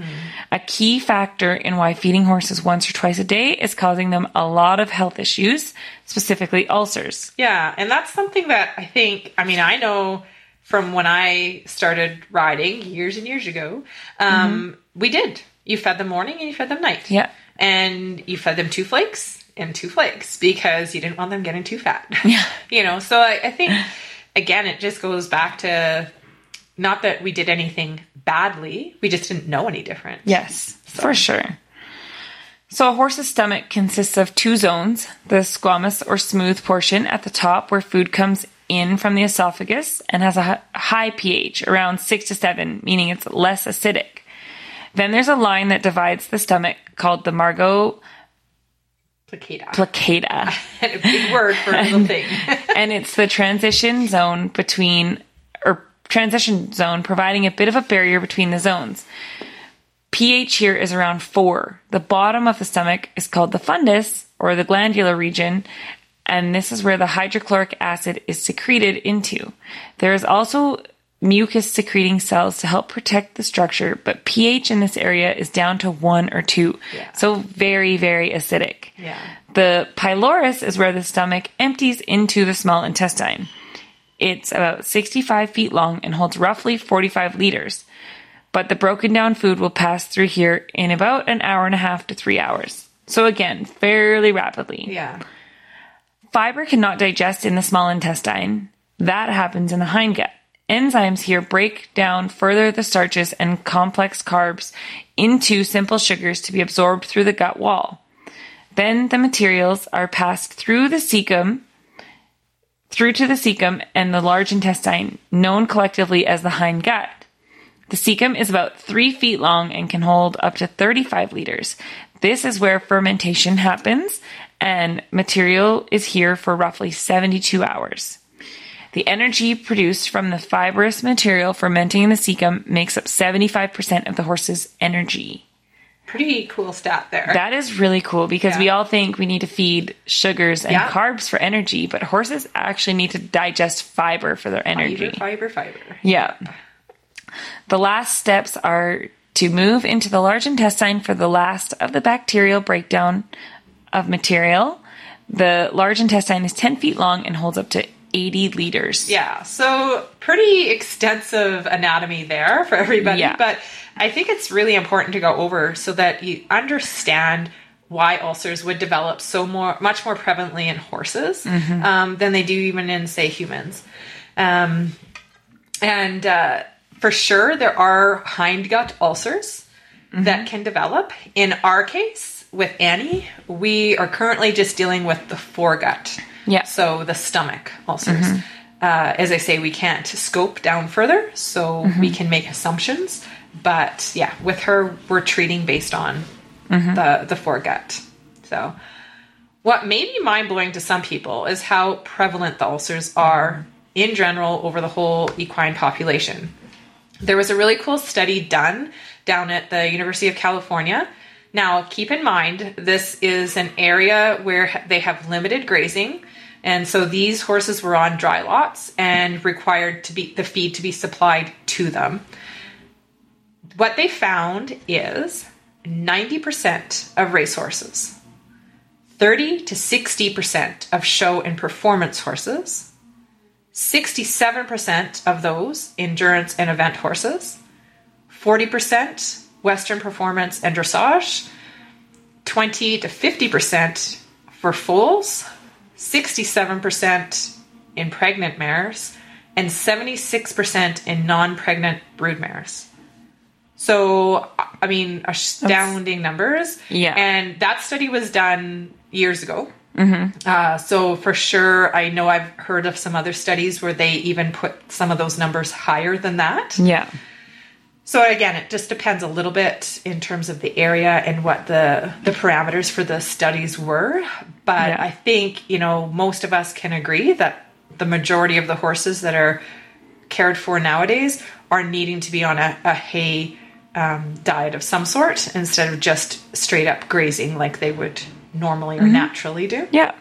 [SPEAKER 2] a key factor in why feeding horses once or twice a day is causing them a lot of health issues specifically ulcers
[SPEAKER 1] Yeah, and that's something that I think. I mean, I know from when I started riding years and years ago. Um, We did. You fed them morning and you fed them night.
[SPEAKER 2] Yeah.
[SPEAKER 1] and you fed them two flakes and two flakes because you didn't want them getting too fat.
[SPEAKER 2] Yeah.
[SPEAKER 1] you know. So I, I think again, it just goes back to not that we did anything badly. We just didn't know any different.
[SPEAKER 2] yes for sure so a horse's stomach consists of two zones the squamous or smooth portion at the top where food comes in from the esophagus and has a high pH around 6 to 7 meaning it's less acidic Then there's a line that divides the stomach called the Margot
[SPEAKER 1] Placata.
[SPEAKER 2] placata.
[SPEAKER 1] a big word for a little thing.
[SPEAKER 2] and it's the transition zone between, or transition zone, providing a bit of a barrier between the zones. pH here is around four. The bottom of the stomach is called the fundus, or the glandular region, and this is where the hydrochloric acid is secreted into. There is also mucus secreting cells to help protect the structure, but pH in this area is down to one or two.
[SPEAKER 1] Yeah.
[SPEAKER 2] So very, very acidic.
[SPEAKER 1] Yeah.
[SPEAKER 2] The pylorus is where the stomach empties into the small intestine. It's about 65 feet long and holds roughly 45 liters. But the broken down food will pass through here in about an hour and a half to three hours. So again, fairly rapidly.
[SPEAKER 1] Yeah.
[SPEAKER 2] Fiber cannot digest in the small intestine. That happens in the hindgut. Enzymes here break down further the starches and complex carbs into simple sugars to be absorbed through the gut wall. Then the materials are passed through the cecum, through to the cecum and the large intestine, known collectively as the hind gut. The cecum is about three feet long and can hold up to 35 liters. This is where fermentation happens, and material is here for roughly 72 hours. The energy produced from the fibrous material fermenting in the cecum makes up 75% of the horse's energy.
[SPEAKER 1] Pretty cool stat there.
[SPEAKER 2] That is really cool because we all think we need to feed sugars and
[SPEAKER 1] Yeah.
[SPEAKER 2] carbs for energy, but horses actually need to digest fiber for their energy.
[SPEAKER 1] fiber, fiber, fiber.
[SPEAKER 2] Yeah. The last steps are to move into the large intestine for the last of the bacterial breakdown of material. The large intestine is 10 feet long and holds up to 80 liters.
[SPEAKER 1] Yeah, so pretty extensive anatomy there for everybody,
[SPEAKER 2] Yeah.
[SPEAKER 1] but I think it's really important to go over so that you understand why ulcers would develop so more much more prevalently in horses
[SPEAKER 2] Mm-hmm.
[SPEAKER 1] um, than they do even in say humans. Um, and uh, for sure, there are hindgut ulcers
[SPEAKER 2] Mm-hmm.
[SPEAKER 1] that can develop. In our case, with Annie, we are currently just dealing with the foregut.
[SPEAKER 2] Yeah.
[SPEAKER 1] So the stomach ulcers.
[SPEAKER 2] Mm-hmm.
[SPEAKER 1] Uh, as I say, we can't scope down further, so
[SPEAKER 2] Mm-hmm.
[SPEAKER 1] we can make assumptions. But yeah, with her, we're treating based on
[SPEAKER 2] Mm-hmm.
[SPEAKER 1] the the foregut. So, what may be mind blowing to some people is how prevalent the ulcers are in general over the whole equine population. There was a really cool study done down at the University of California Now, keep in mind, this is an area where they have limited grazing. And so these horses were on dry lots and required to be the feed to be supplied to them. What they found is 90% of racehorses, 30 to 60% of show and performance horses, 67% of those endurance and event horses, 40% Western performance and dressage, 20 to 50% for foals, 67% in pregnant mares, and 76% in non pregnant brood mares. So, I mean, astounding numbers.
[SPEAKER 2] Yeah.
[SPEAKER 1] And that study was done years ago. Uh, so, for sure, I know I've heard of some other studies where they even put some of those numbers higher than that.
[SPEAKER 2] Yeah.
[SPEAKER 1] So again, it just depends a little bit in terms of the area and what the the parameters for the studies were. But
[SPEAKER 2] Yeah.
[SPEAKER 1] I think you know most of us can agree that the majority of the horses that are cared for nowadays are needing to be on a, a hay um, diet of some sort instead of just straight up grazing like they would normally or naturally do.
[SPEAKER 2] Yeah.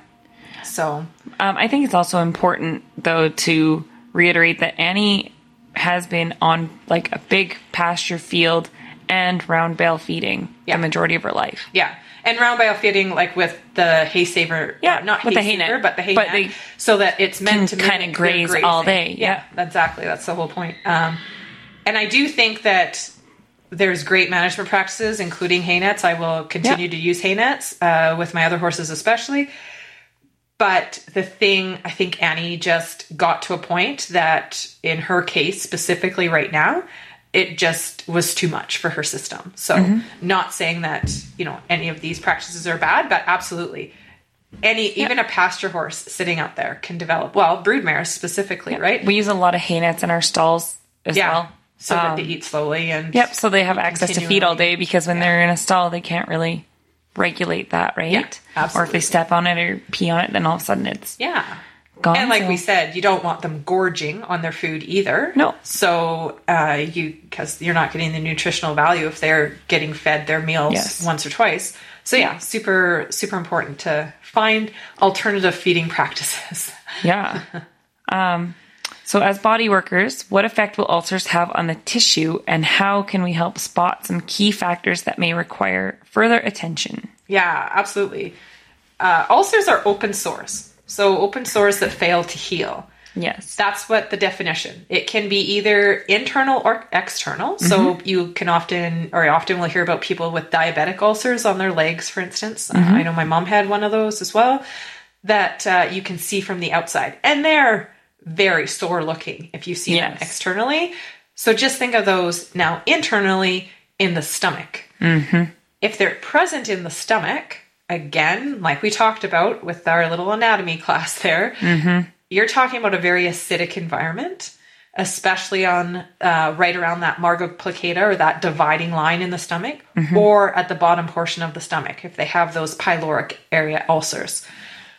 [SPEAKER 1] So
[SPEAKER 2] Um, I think it's also important, though, to reiterate that Annie has been on like a big pasture field and round bale feeding
[SPEAKER 1] Yeah.
[SPEAKER 2] the majority of her life.
[SPEAKER 1] Yeah. And round bale feeding, like with the hay saver,
[SPEAKER 2] Yeah,
[SPEAKER 1] uh, not
[SPEAKER 2] with
[SPEAKER 1] hay
[SPEAKER 2] the hay
[SPEAKER 1] saver,
[SPEAKER 2] net.
[SPEAKER 1] but the hay
[SPEAKER 2] But
[SPEAKER 1] net, so that it's meant to mimic their
[SPEAKER 2] graze all day, yeah.
[SPEAKER 1] exactly. That's the whole point. Um, and I do think that there's great management practices, including hay nets. I will continue
[SPEAKER 2] Yeah.
[SPEAKER 1] to use hay nets uh, with my other horses, especially. But the thing, I think Annie just got to a point that, in her case specifically right now, it just was too much for her system. So,
[SPEAKER 2] Mm-hmm.
[SPEAKER 1] not saying that, you know, any of these practices are bad, but absolutely. Any, even a pasture horse sitting out there can develop, well, brood mares specifically, right?
[SPEAKER 2] We use a lot of hay nets in our stalls as
[SPEAKER 1] yeah.
[SPEAKER 2] well.
[SPEAKER 1] So that
[SPEAKER 2] Um,
[SPEAKER 1] they eat slowly and
[SPEAKER 2] Yep. So they have access to feed all day because when they're in a stall, they can't really regulate that, right?
[SPEAKER 1] Yeah,
[SPEAKER 2] Or if they step on it or pee on it, then all of a sudden it's
[SPEAKER 1] Yeah. And like we said, you don't want them gorging on their food either.
[SPEAKER 2] No.
[SPEAKER 1] So uh, you because you're not getting the nutritional value if they're getting fed their meals
[SPEAKER 2] Yes.
[SPEAKER 1] once or twice. So yeah, super super important to find alternative feeding practices.
[SPEAKER 2] Yeah. um, so, as body workers, what effect will ulcers have on the tissue, and how can we help spot some key factors that may require further attention?
[SPEAKER 1] Yeah, absolutely. Uh, ulcers are open sores. So open sores that fail to heal.
[SPEAKER 2] Yes.
[SPEAKER 1] That's what the definition. It can be either internal or external. So you can often, or often will hear about people with diabetic ulcers on their legs, for instance. Uh, I know my mom had one of those as well. That uh, you can see from the outside, and they're very sore looking if you see them externally. So just think of those now internally in the stomach. If they're present in the stomach, again, like we talked about with our little anatomy class there, you're talking about a very acidic environment, especially on uh, right around that margo plicatus or that dividing line in the stomach, or at the bottom portion of the stomach if they have those pyloric area ulcers.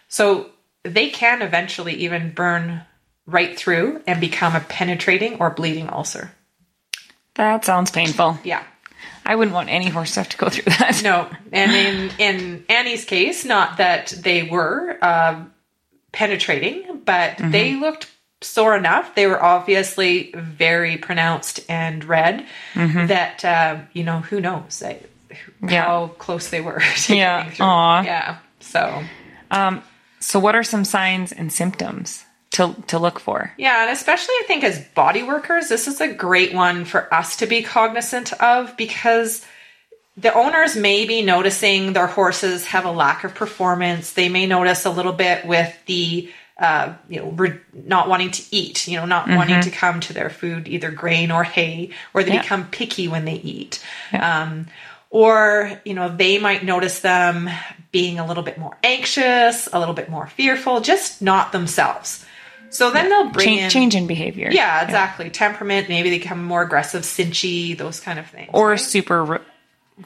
[SPEAKER 1] So they can eventually even burn right through and become a penetrating or bleeding ulcer.
[SPEAKER 2] That sounds painful.
[SPEAKER 1] Yeah.
[SPEAKER 2] I wouldn't want any horse to have to go through that.
[SPEAKER 1] No, and in in Annie's case, not that they were uh, penetrating, but they looked sore enough. They were obviously very pronounced and red. That uh, you know, who knows they,
[SPEAKER 2] Yeah.
[SPEAKER 1] how close they were. To
[SPEAKER 2] Yeah.
[SPEAKER 1] getting through.
[SPEAKER 2] Aw.
[SPEAKER 1] Yeah. So
[SPEAKER 2] So, what are some signs and symptoms to, to look for?
[SPEAKER 1] Yeah, and especially I think as body workers, this is a great one for us to be cognizant of because the owners may be noticing their horses have a lack of performance. They may notice a little bit with the uh, you know, re- not wanting to eat, you know, not wanting to come to their food, either grain or hay, or they
[SPEAKER 2] Yeah.
[SPEAKER 1] become picky when they eat. Um, or, you know, they might notice them being a little bit more anxious, a little bit more fearful, just not themselves. So then they'll bring
[SPEAKER 2] Change,
[SPEAKER 1] in
[SPEAKER 2] change in behavior.
[SPEAKER 1] yeah, exactly. Temperament, maybe they become more aggressive, cinchy, those kind of things.
[SPEAKER 2] Or
[SPEAKER 1] right?
[SPEAKER 2] super, re-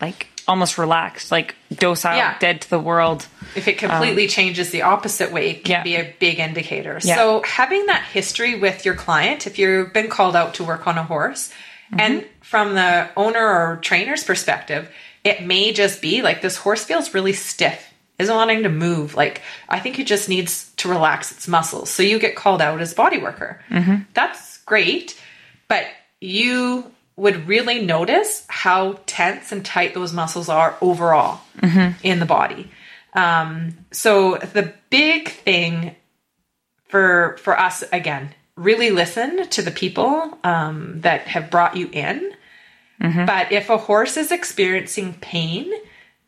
[SPEAKER 2] like, almost relaxed, like docile,
[SPEAKER 1] Yeah.
[SPEAKER 2] dead to the world.
[SPEAKER 1] if it completely changes the opposite way, it can
[SPEAKER 2] Um, yeah.
[SPEAKER 1] be a big indicator.
[SPEAKER 2] Yeah.
[SPEAKER 1] So having that history with your client, if you've been called out to work on a horse,
[SPEAKER 2] Mm-hmm.
[SPEAKER 1] and from the owner or trainer's perspective, It may just be like this horse feels really stiff, isn't wanting to move. Like, I think it just needs to relax its muscles. So you get called out as body worker. That's great. But you would really notice how tense and tight those muscles are overall in the body. Um, so the big thing for for us again, really listen to the people um, that have brought you in. But if a horse is experiencing pain,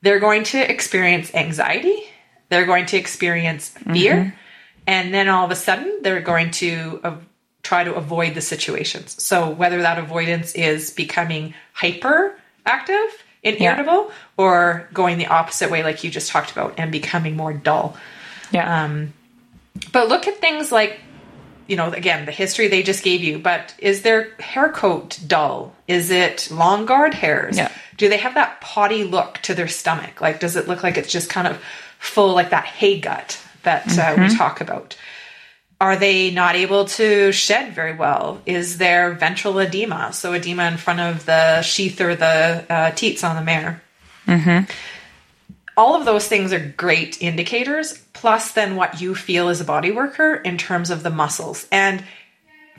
[SPEAKER 1] they're going to experience anxiety. They're going to experience fear, and then all of a sudden they're going to uh, try to avoid the situations. So whether that avoidance is becoming hyper active and
[SPEAKER 2] Yeah.
[SPEAKER 1] irritable, or going the opposite way, like you just talked about, and becoming more dull.
[SPEAKER 2] Yeah.
[SPEAKER 1] Um, but look at things like, you know, again, the history they just gave you, but is their hair coat dull? Is it long guard hairs?
[SPEAKER 2] Yeah.
[SPEAKER 1] Do they have that potty look to their stomach? Like, does it look like it's just kind of full, like that hay gut that uh, we talk about? Are they not able to shed very well? Is there ventral edema? So, edema in front of the sheath or the uh, teats on the mare all of those things are great indicators plus then what you feel as a body worker in terms of the muscles and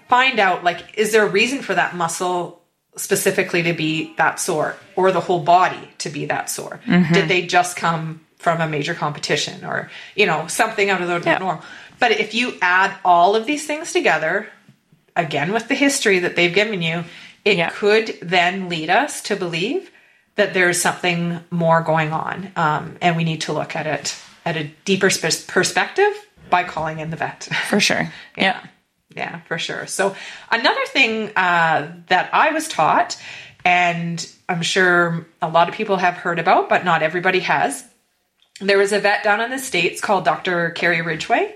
[SPEAKER 1] find out like is there a reason for that muscle specifically to be that sore or the whole body to be that sore did they just come from a major competition or you know something out of the
[SPEAKER 2] Yeah.
[SPEAKER 1] norm but if you add all of these things together again with the history that they've given you it
[SPEAKER 2] Yeah.
[SPEAKER 1] could then lead us to believe that there's something more going on um, and we need to look at it at a deeper sp- perspective by calling in the vet
[SPEAKER 2] for sure. Yeah.
[SPEAKER 1] yeah for sure. So another thing uh, that i was taught and i'm sure a lot of people have heard about but not everybody has there was a vet down in the states called dr kerry Ridgway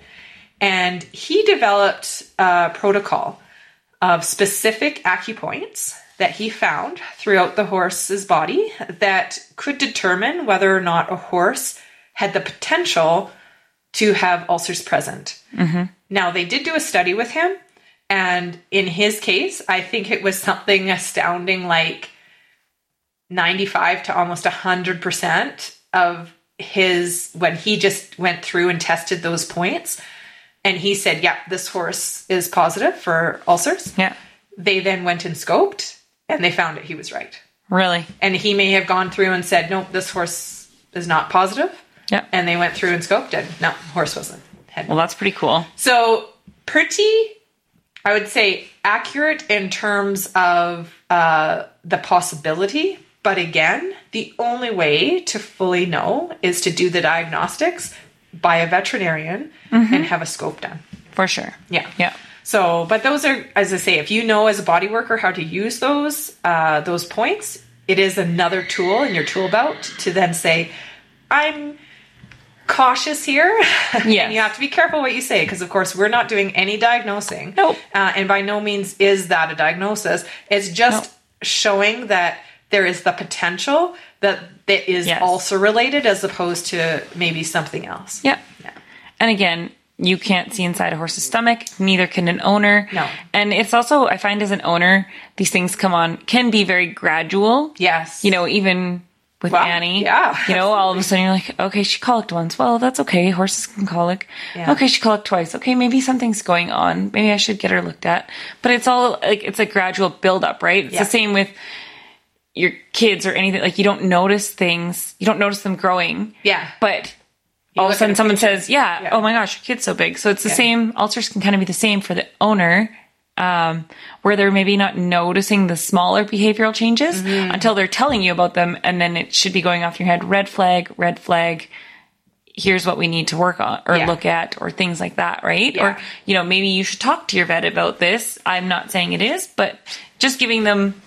[SPEAKER 1] and he developed a protocol of specific acupoints that he found throughout the horse's body that could determine whether or not a horse had the potential to have ulcers present. Mm-hmm. Now, they did do a study with him, and in his case, I think it was something astounding like 95 to almost 100% of his, when he just went through and tested those points, and he said, Yeah, this horse is positive for ulcers.
[SPEAKER 2] Yeah.
[SPEAKER 1] They then went and scoped, and they found it. He was right.
[SPEAKER 2] Really.
[SPEAKER 1] And he may have gone through and said, Nope, this horse is not positive.
[SPEAKER 2] Yeah.
[SPEAKER 1] And they went through and scoped it. No, horse wasn't. Had
[SPEAKER 2] Well, that's pretty cool.
[SPEAKER 1] so pretty, I would say accurate in terms of uh, the possibility. But again, the only way to fully know is to do the diagnostics by a veterinarian and have a scope done.
[SPEAKER 2] For sure.
[SPEAKER 1] Yeah.
[SPEAKER 2] Yeah.
[SPEAKER 1] So, but those are, as I say, if you know as a body worker how to use those uh, those points, it is another tool in your tool belt to then say, "I'm cautious here."
[SPEAKER 2] Yes.
[SPEAKER 1] and you have to be careful what you say because, of course, we're not doing any diagnosing.
[SPEAKER 2] Nope.
[SPEAKER 1] Uh, and by no means is that a diagnosis. It's just
[SPEAKER 2] Nope.
[SPEAKER 1] showing that there is the potential that that is
[SPEAKER 2] Yes.
[SPEAKER 1] also related as opposed to maybe something else.
[SPEAKER 2] Yeah.
[SPEAKER 1] Yeah.
[SPEAKER 2] And again, you can't see inside a horse's stomach, neither can an owner.
[SPEAKER 1] No.
[SPEAKER 2] And it's also, I find as an owner, these things come on, can be very gradual.
[SPEAKER 1] Yes.
[SPEAKER 2] You know, even with
[SPEAKER 1] Well,
[SPEAKER 2] Annie.
[SPEAKER 1] yeah,
[SPEAKER 2] You know, all of a sudden you're like, okay, she colicked once. Well, that's okay. Horses can colic.
[SPEAKER 1] Yeah.
[SPEAKER 2] Okay, she colicked twice. Okay, maybe something's going on. Maybe I should get her looked at. But it's all like, it's a gradual buildup, right? It's
[SPEAKER 1] Yeah.
[SPEAKER 2] the same with your kids or anything. Like, you don't notice things, you don't notice them growing.
[SPEAKER 1] Yeah.
[SPEAKER 2] But all of a sudden someone says, yeah,
[SPEAKER 1] Yeah.
[SPEAKER 2] oh my gosh, your kid's so big. So it's the same, ulcers can kind of be the same for the owner, um, where they're maybe not noticing the smaller behavioral changes
[SPEAKER 1] Mm-hmm.
[SPEAKER 2] until they're telling you about them. And then it should be going off your head, red flag, red flag. Here's what we need to work on or
[SPEAKER 1] Yeah.
[SPEAKER 2] look at or things like that, right?
[SPEAKER 1] Yeah.
[SPEAKER 2] Or, you know, maybe you should talk to your vet about this. I'm not saying it is, but just giving them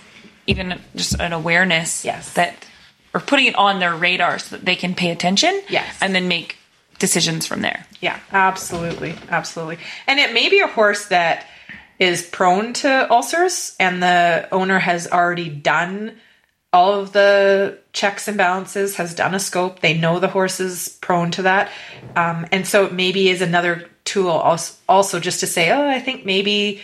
[SPEAKER 2] even just an awareness
[SPEAKER 1] Yes.
[SPEAKER 2] that or putting it on their radar so that they can pay attention
[SPEAKER 1] Yes.
[SPEAKER 2] and then make decisions from there.
[SPEAKER 1] Yeah, absolutely. Absolutely. And it may be a horse that is prone to ulcers and the owner has already done all of the checks and balances, has done a scope. They know the horse is prone to that. Um, and so it maybe is another tool also, just to say, oh, I think maybe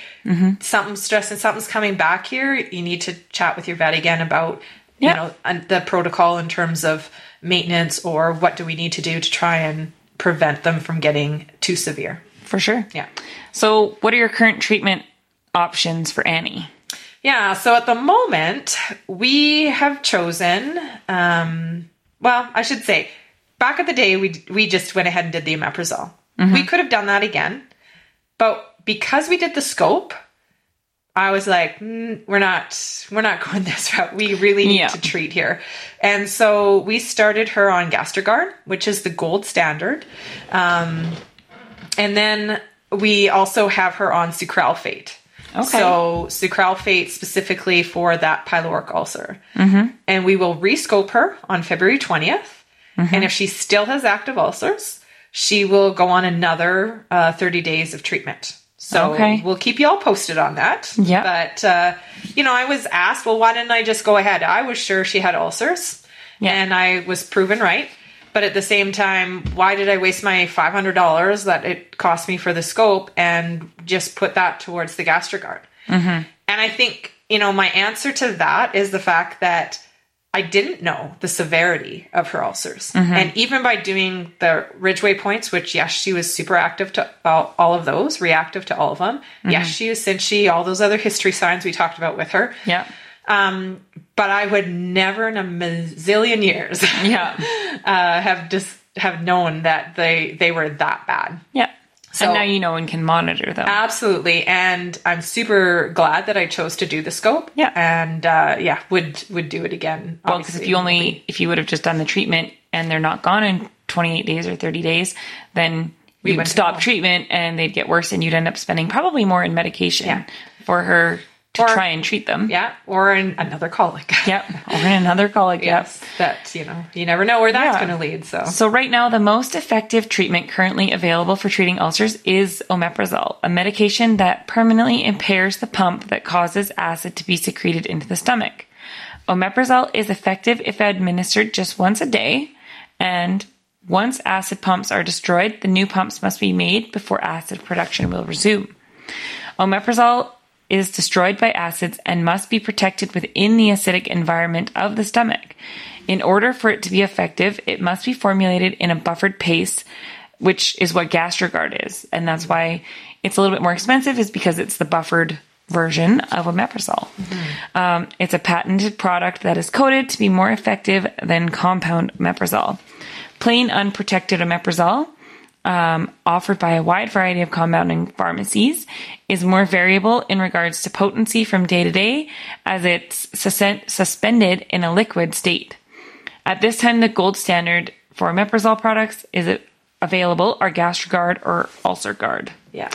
[SPEAKER 1] something's stressing, something's coming back here. You need to chat with your vet again about
[SPEAKER 2] Yeah.
[SPEAKER 1] you know, the protocol in terms of maintenance or what do we need to do to try and prevent them from getting too severe.
[SPEAKER 2] For sure.
[SPEAKER 1] Yeah.
[SPEAKER 2] So, what are your current treatment options for Annie?
[SPEAKER 1] Yeah, so at the moment, we have chosen, um, well, I should say, back at the day, we, we just went ahead and did the omeprazole. We could have done that again, but because we did the scope, I was like, mm, we're not, we're not going this route. We really need
[SPEAKER 2] Yeah.
[SPEAKER 1] to treat here. And so we started her on Gastrogard, which is the gold standard. Um, and then we also have her on sucralfate.
[SPEAKER 2] Okay.
[SPEAKER 1] So sucralfate specifically for that pyloric ulcer. Mm-hmm. And we will rescope her on February 20th. And if she still has active ulcers, she will go on another uh, 30 days of treatment. So
[SPEAKER 2] Okay.
[SPEAKER 1] we'll keep you all posted on that.
[SPEAKER 2] Yeah.
[SPEAKER 1] But, uh, you know, I was asked, well, why didn't I just go ahead? I was sure she had ulcers. And I was proven right. But at the same time, why did I waste my $500 that it cost me for the scope and just put that towards the Gastrogard? Mm-hmm. And I think, you know, my answer to that is the fact that I didn't know the severity of her ulcers. Mm-hmm. And even by doing the Ridgway points, which, yes, she was super active to all, all of those, reactive to all of them. Mm-hmm. Yes, she was cinchy, all those other history signs we talked about with her.
[SPEAKER 2] Yeah.
[SPEAKER 1] Um, but I would never in a mazillion years
[SPEAKER 2] Yeah.
[SPEAKER 1] uh, have just have known that they they were that bad.
[SPEAKER 2] Yeah.
[SPEAKER 1] So-
[SPEAKER 2] and now you know and can monitor them.
[SPEAKER 1] Absolutely, and I'm super glad that I chose to do the scope.
[SPEAKER 2] Yeah.
[SPEAKER 1] and uh, yeah, would would do it again.
[SPEAKER 2] well, because if you only if you would have just done the treatment and they're not gone in 28 days or 30 days, then we would stop treatment and they'd get worse, and you'd end up spending probably more in medication
[SPEAKER 1] Yeah.
[SPEAKER 2] for her to
[SPEAKER 1] Or-
[SPEAKER 2] try and treat them.
[SPEAKER 1] yeah, or in another colic.
[SPEAKER 2] Yep. Or in another colic.
[SPEAKER 1] yes, that you know you never know where that's
[SPEAKER 2] Yeah.
[SPEAKER 1] going to lead. So
[SPEAKER 2] So right now, the most effective treatment currently available for treating ulcers is omeprazole, a medication that permanently impairs the pump that causes acid to be secreted into the stomach. Omeprazole is effective if administered just once a day, and once acid pumps are destroyed, the new pumps must be made before acid production will resume. Omeprazole is destroyed by acids and must be protected within the acidic environment of the stomach. In order for it to be effective, it must be formulated in a buffered paste, which is what Gastrogard is. And that's why it's a little bit more expensive, is because it's the buffered version of omeprazole. Um, it's a patented product that is coded to be more effective than compound omeprazole. Plain unprotected omeprazole um, offered by a wide variety of compounding pharmacies is more variable in regards to potency from day to day as it's sus- suspended in a liquid state. At this time, the gold standard for omeprazole products is available are Gastrogard or UlcerGuard.
[SPEAKER 1] yeah,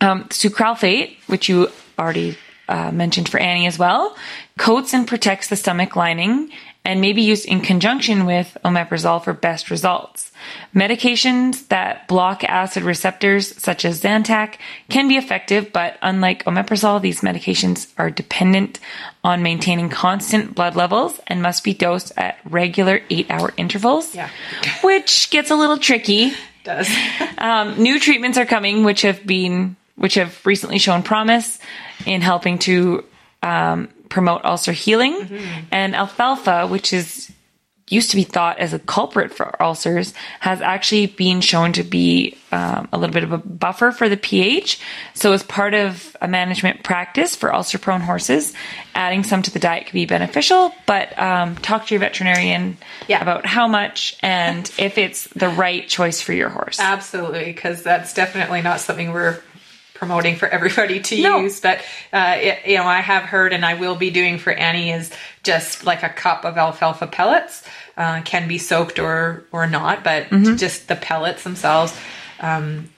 [SPEAKER 2] Um, sucralfate, which you already uh, mentioned for Annie as well, coats and protects the stomach lining and may be used in conjunction with omeprazole for best results. Medications that block acid receptors, such as Zantac, can be effective, but unlike omeprazole, these medications are dependent on maintaining constant blood levels and must be dosed at regular eight hour intervals,
[SPEAKER 1] Yeah.
[SPEAKER 2] which gets a little tricky.
[SPEAKER 1] does
[SPEAKER 2] Um, new treatments are coming, which have been, which have recently shown promise in helping to um, promote ulcer healing. And alfalfa, which is used to be thought as a culprit for ulcers, has actually been shown to be um, a little bit of a buffer for the pH. So, as part of a management practice for ulcer-prone horses, adding some to the diet could be beneficial. But um, talk to your veterinarian
[SPEAKER 1] Yeah.
[SPEAKER 2] about how much and if it's the right choice for your horse.
[SPEAKER 1] Absolutely, because that's definitely not something we're promoting for everybody to
[SPEAKER 2] No.
[SPEAKER 1] use. But uh, it, you know, I have heard, and I will be doing for Annie is just like a cup of alfalfa pellets. Uh, can be soaked or or not, but just the pellets themselves. Um,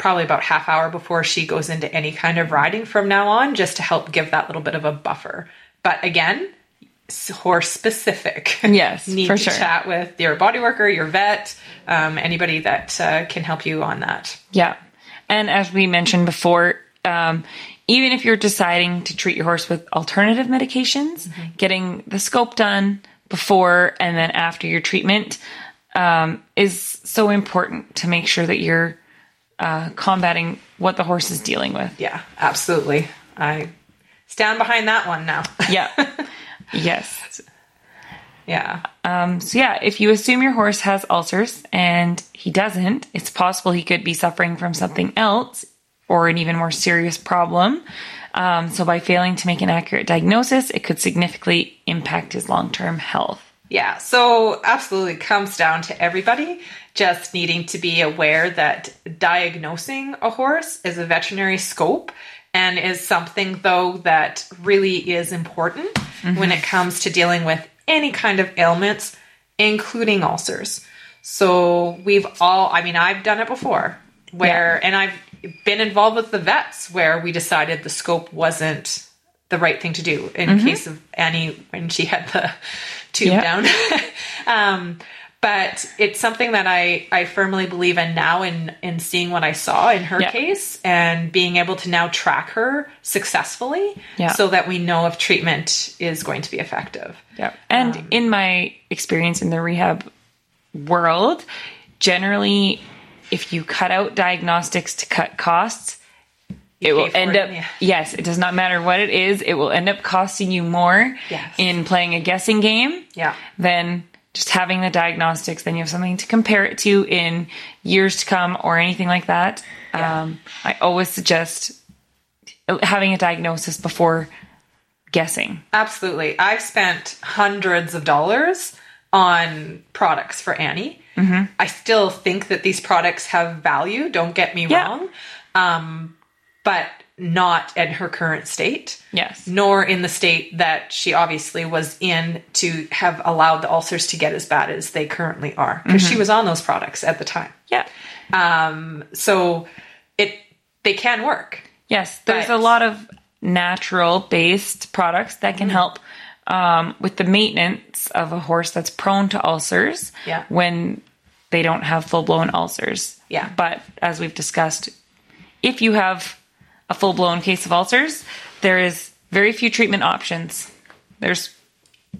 [SPEAKER 1] probably about half hour before she goes into any kind of riding from now on, just to help give that little bit of a buffer. But again, horse specific.
[SPEAKER 2] Yes,
[SPEAKER 1] need
[SPEAKER 2] for
[SPEAKER 1] to
[SPEAKER 2] sure.
[SPEAKER 1] chat with your body worker, your vet, um, anybody that uh, can help you on that.
[SPEAKER 2] Yeah. And as we mentioned before, um, even if you're deciding to treat your horse with alternative medications, getting the scope done before and then after your treatment um, is so important to make sure that you're uh, combating what the horse is dealing with.
[SPEAKER 1] Yeah, absolutely. I stand behind that one now.
[SPEAKER 2] Yeah. Yes.
[SPEAKER 1] Yeah.
[SPEAKER 2] Um, so yeah, if you assume your horse has ulcers and he doesn't, it's possible he could be suffering from something else or an even more serious problem. Um, so by failing to make an accurate diagnosis, it could significantly impact his long-term health.
[SPEAKER 1] Yeah, so absolutely comes down to everybody just needing to be aware that diagnosing a horse is a veterinary scope and is something though that really is important when it comes to dealing with any kind of ailments including ulcers. So we've all I mean I've done it before where and I've been involved with the vets where we decided the scope wasn't the right thing to do in case of Annie when she had the tube
[SPEAKER 2] Yeah.
[SPEAKER 1] down. um, but it's something that I, I firmly believe in now in, in seeing what I saw in her
[SPEAKER 2] Yeah.
[SPEAKER 1] case and being able to now track her successfully
[SPEAKER 2] Yeah.
[SPEAKER 1] so that we know if treatment is going to be effective.
[SPEAKER 2] Yeah. And in my experience in the rehab world, generally, if you cut out diagnostics to cut costs, it will end
[SPEAKER 1] it,
[SPEAKER 2] up,
[SPEAKER 1] yeah.
[SPEAKER 2] yes, it does not matter what it is, it will end up costing you more
[SPEAKER 1] Yes.
[SPEAKER 2] in playing a guessing game
[SPEAKER 1] Yeah.
[SPEAKER 2] than just having the diagnostics. Then you have something to compare it to in years to come or anything like that.
[SPEAKER 1] Yeah.
[SPEAKER 2] Um, I always suggest having a diagnosis before guessing.
[SPEAKER 1] Absolutely. I've spent hundreds of dollars on products for Annie. Mm-hmm. I still think that these products have value, don't get me
[SPEAKER 2] Yeah.
[SPEAKER 1] wrong, um, but not in her current state.
[SPEAKER 2] Yes.
[SPEAKER 1] Nor in the state that she obviously was in to have allowed the ulcers to get as bad as they currently are, because she was on those products at the time.
[SPEAKER 2] Yeah.
[SPEAKER 1] Um, so it they can work.
[SPEAKER 2] Yes, there's
[SPEAKER 1] But-
[SPEAKER 2] a lot of natural based products that
[SPEAKER 1] Mm-hmm.
[SPEAKER 2] can help um, with the maintenance of a horse that's prone to ulcers
[SPEAKER 1] Yeah.
[SPEAKER 2] when they don't have full blown ulcers.
[SPEAKER 1] Yeah.
[SPEAKER 2] But as we've discussed, if you have a full blown case of ulcers, there is very few treatment options. There's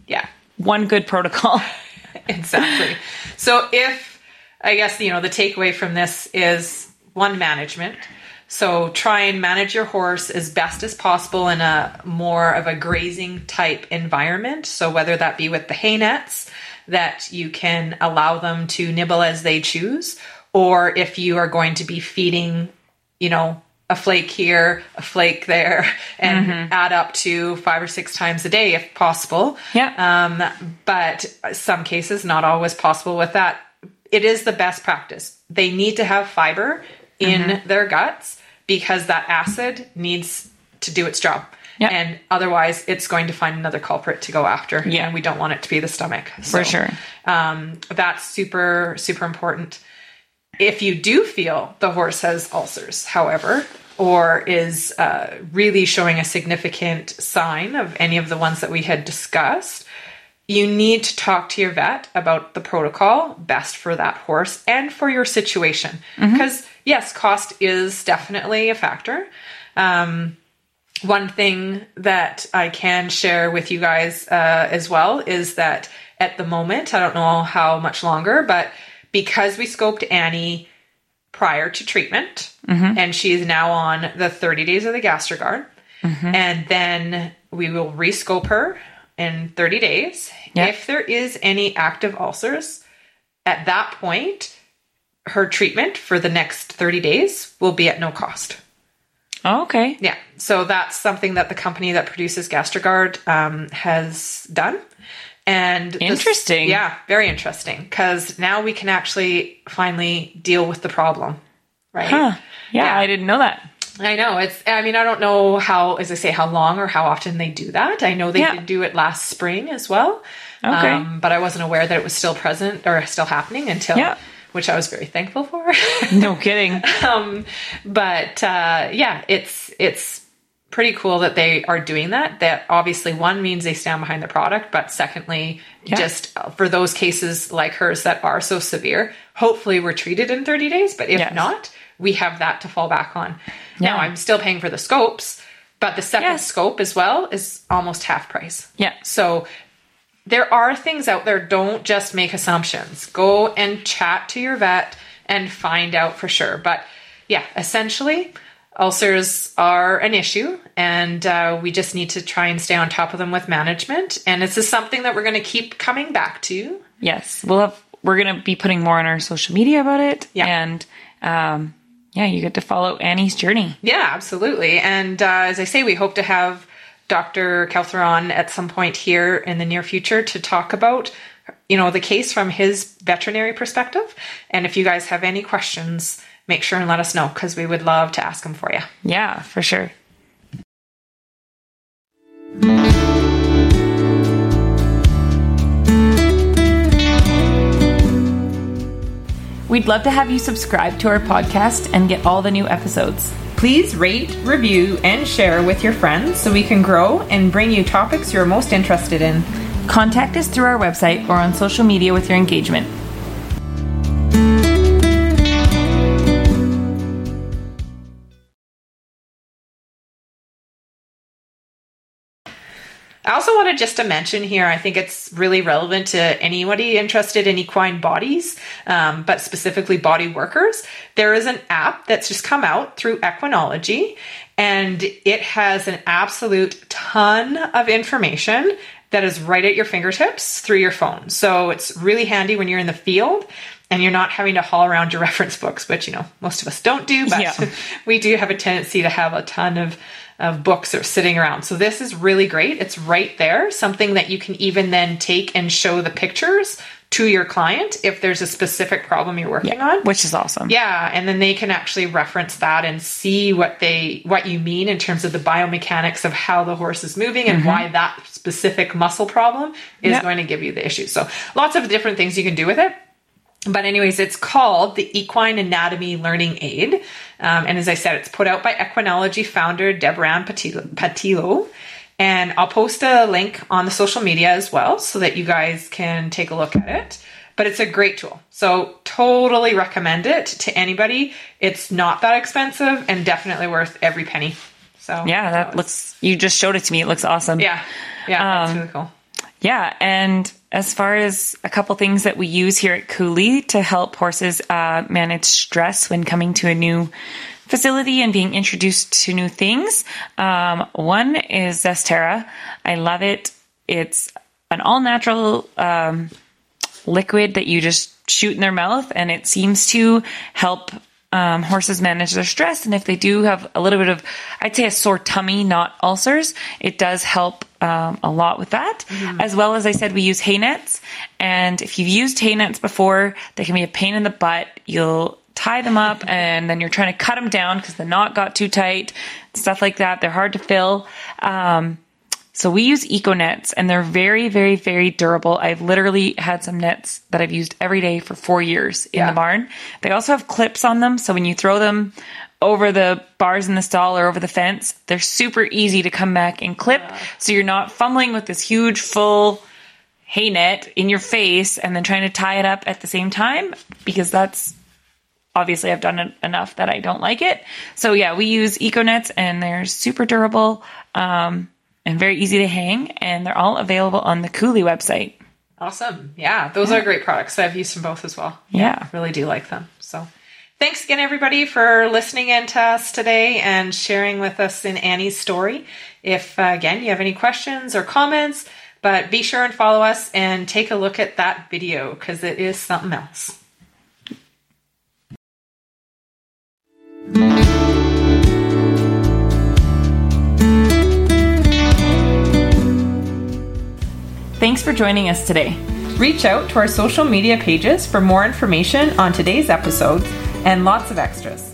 [SPEAKER 1] Yeah.
[SPEAKER 2] one good protocol.
[SPEAKER 1] exactly. So if I guess you know the takeaway from this is one management. So try and manage your horse as best as possible in a more of a grazing type environment. So whether that be with the hay nets that you can allow them to nibble as they choose, or if you are going to be feeding, you know, a flake here, a flake there, and add up to five or six times a day if possible.
[SPEAKER 2] Yeah.
[SPEAKER 1] Um, but some cases, not always possible with that. It is the best practice. They need to have fiber in
[SPEAKER 2] Mm-hmm.
[SPEAKER 1] their guts because that acid needs to do its job.
[SPEAKER 2] Yeah.
[SPEAKER 1] And otherwise, it's going to find another culprit to go after.
[SPEAKER 2] Yeah.
[SPEAKER 1] And we don't want it to be the stomach.
[SPEAKER 2] For sure.
[SPEAKER 1] Um, that's super, super important. If you do feel the horse has ulcers, however, or is uh, really showing a significant sign of any of the ones that we had discussed, you need to talk to your vet about the protocol best for that horse and for your situation. Because, yes, cost is definitely a factor. Um, one thing that I can share with you guys uh, as well is that at the moment, I don't know how much longer, but because we scoped Annie prior to treatment, and she is now on the 30 days of the Gastrogard, and then we will rescope her in 30 days.
[SPEAKER 2] Yeah.
[SPEAKER 1] If there is any active ulcers, at that point, her treatment for the next 30 days will be at no cost.
[SPEAKER 2] Oh, okay.
[SPEAKER 1] Yeah, so that's something that the company that produces Gastrogard um, has done. And this-
[SPEAKER 2] Interesting.
[SPEAKER 1] yeah, very interesting because now we can actually finally deal with the problem, right?
[SPEAKER 2] Huh. Yeah,
[SPEAKER 1] Yeah.
[SPEAKER 2] I didn't know that.
[SPEAKER 1] I know it's. I mean, I don't know how, as I say, how long or how often they do that. I know they
[SPEAKER 2] Yeah.
[SPEAKER 1] did do it last spring as well.
[SPEAKER 2] Okay.
[SPEAKER 1] um, but I wasn't aware that it was still present or still happening until,
[SPEAKER 2] Yeah.
[SPEAKER 1] Which I was very thankful for.
[SPEAKER 2] No kidding.
[SPEAKER 1] um, but uh, yeah, it's it's pretty cool that they are doing that. That obviously one means they stand behind the product, but secondly,
[SPEAKER 2] Yeah.
[SPEAKER 1] just for those cases like hers that are so severe, hopefully we're treated in 30 days. But if
[SPEAKER 2] Yes.
[SPEAKER 1] not, we have that to fall back on. Now I'm still paying for the scopes, but the second
[SPEAKER 2] Yes.
[SPEAKER 1] scope as well is almost half price.
[SPEAKER 2] Yeah.
[SPEAKER 1] So there are things out there. Don't just make assumptions. Go and chat to your vet and find out for sure. But yeah, essentially, ulcers are an issue and uh, we just need to try and stay on top of them with management and this is something that we're going to keep coming back to
[SPEAKER 2] Yes, we'll have. We're gonna be putting more on our social media about it.
[SPEAKER 1] Yeah.
[SPEAKER 2] and um, yeah, you get to follow Annie's journey.
[SPEAKER 1] yeah absolutely and uh, as i say we hope to have dr kelther on at some point here in the near future to talk about you know the case from his veterinary perspective and if you guys have any questions make sure and let us know because we would love to ask them for you
[SPEAKER 2] Yeah, for sure. We'd love to have you subscribe to our podcast and get all the new episodes.
[SPEAKER 1] Please rate, review, and share with your friends so we can grow and bring you topics you're most interested in.
[SPEAKER 2] Contact us through our website or on social media with your engagement.
[SPEAKER 1] I also wanted just to mention here, I think it's really relevant to anybody interested in equine bodies, um, but specifically body workers. There is an app that's just come out through Equinology, and it has an absolute ton of information that is right at your fingertips through your phone. So it's really handy when you're in the field and you're not having to haul around your reference books, which you know most of us don't do, but
[SPEAKER 2] Yeah.
[SPEAKER 1] we do have a tendency to have a ton of, of books are sitting around. So this is really great. It's right there, something that you can even then take and show the pictures to your client if there's a specific problem you're working on.
[SPEAKER 2] which is awesome.
[SPEAKER 1] Yeah, and then they can actually reference that and see what they what you mean in terms of the biomechanics of how the horse is moving and mm-hmm. why that specific muscle problem is
[SPEAKER 2] Yeah.
[SPEAKER 1] going to give you the issue. So lots of different things you can do with it. But anyways, it's called the Equine Anatomy Learning Aid, um, and as I said, it's put out by Equinology founder Debranne Pattillo. And I'll post a link on the social media as well, so that you guys can take a look at it. But it's a great tool, so totally recommend it to anybody. It's not that expensive, and definitely worth every penny. So
[SPEAKER 2] Yeah, that
[SPEAKER 1] was-
[SPEAKER 2] looks. You just showed it to me. It looks awesome.
[SPEAKER 1] yeah, yeah,
[SPEAKER 2] Um,
[SPEAKER 1] really cool.
[SPEAKER 2] Yeah, and as far as a couple things that we use here at Cooley to help horses uh, manage stress when coming to a new facility and being introduced to new things, um, one is Zesterra. I love it. It's an all natural um, liquid that you just shoot in their mouth, and it seems to help um, horses manage their stress. And if they do have a little bit of, I'd say, a sore tummy, not ulcers, it does help um, a lot with that. As well as I said, we use hay nets, and if you've used hay nets before, they can be a pain in the butt. You'll tie them up and then you're trying to cut them down because the knot got too tight, stuff like that. They're hard to fill. Um, so we use eco nets and they're very, very, very durable. I've literally had some nets that I've used every day for four years in
[SPEAKER 1] Yeah.
[SPEAKER 2] the barn. They also have clips on them. So when you throw them over the bars in the stall or over the fence, they're super easy to come back and clip. So you're not fumbling with this huge full hay net in your face and then trying to tie it up at the same time because that's obviously I've done it enough that I don't like it. So yeah, we use eco nets and they're super durable um, and very easy to hang and they're all available on the Cooley website.
[SPEAKER 1] Awesome. Yeah, those are great products. I've used them both as well.
[SPEAKER 2] Yeah.
[SPEAKER 1] really do like them. So thanks again, everybody, for listening in to us today and sharing with us in Annie's story. If, uh, again, you have any questions or comments, but be sure and follow us and take a look at that video because it is something else.
[SPEAKER 2] Thanks for joining us today.
[SPEAKER 1] Reach out to our social media pages for more information on today's episodes and lots of extras.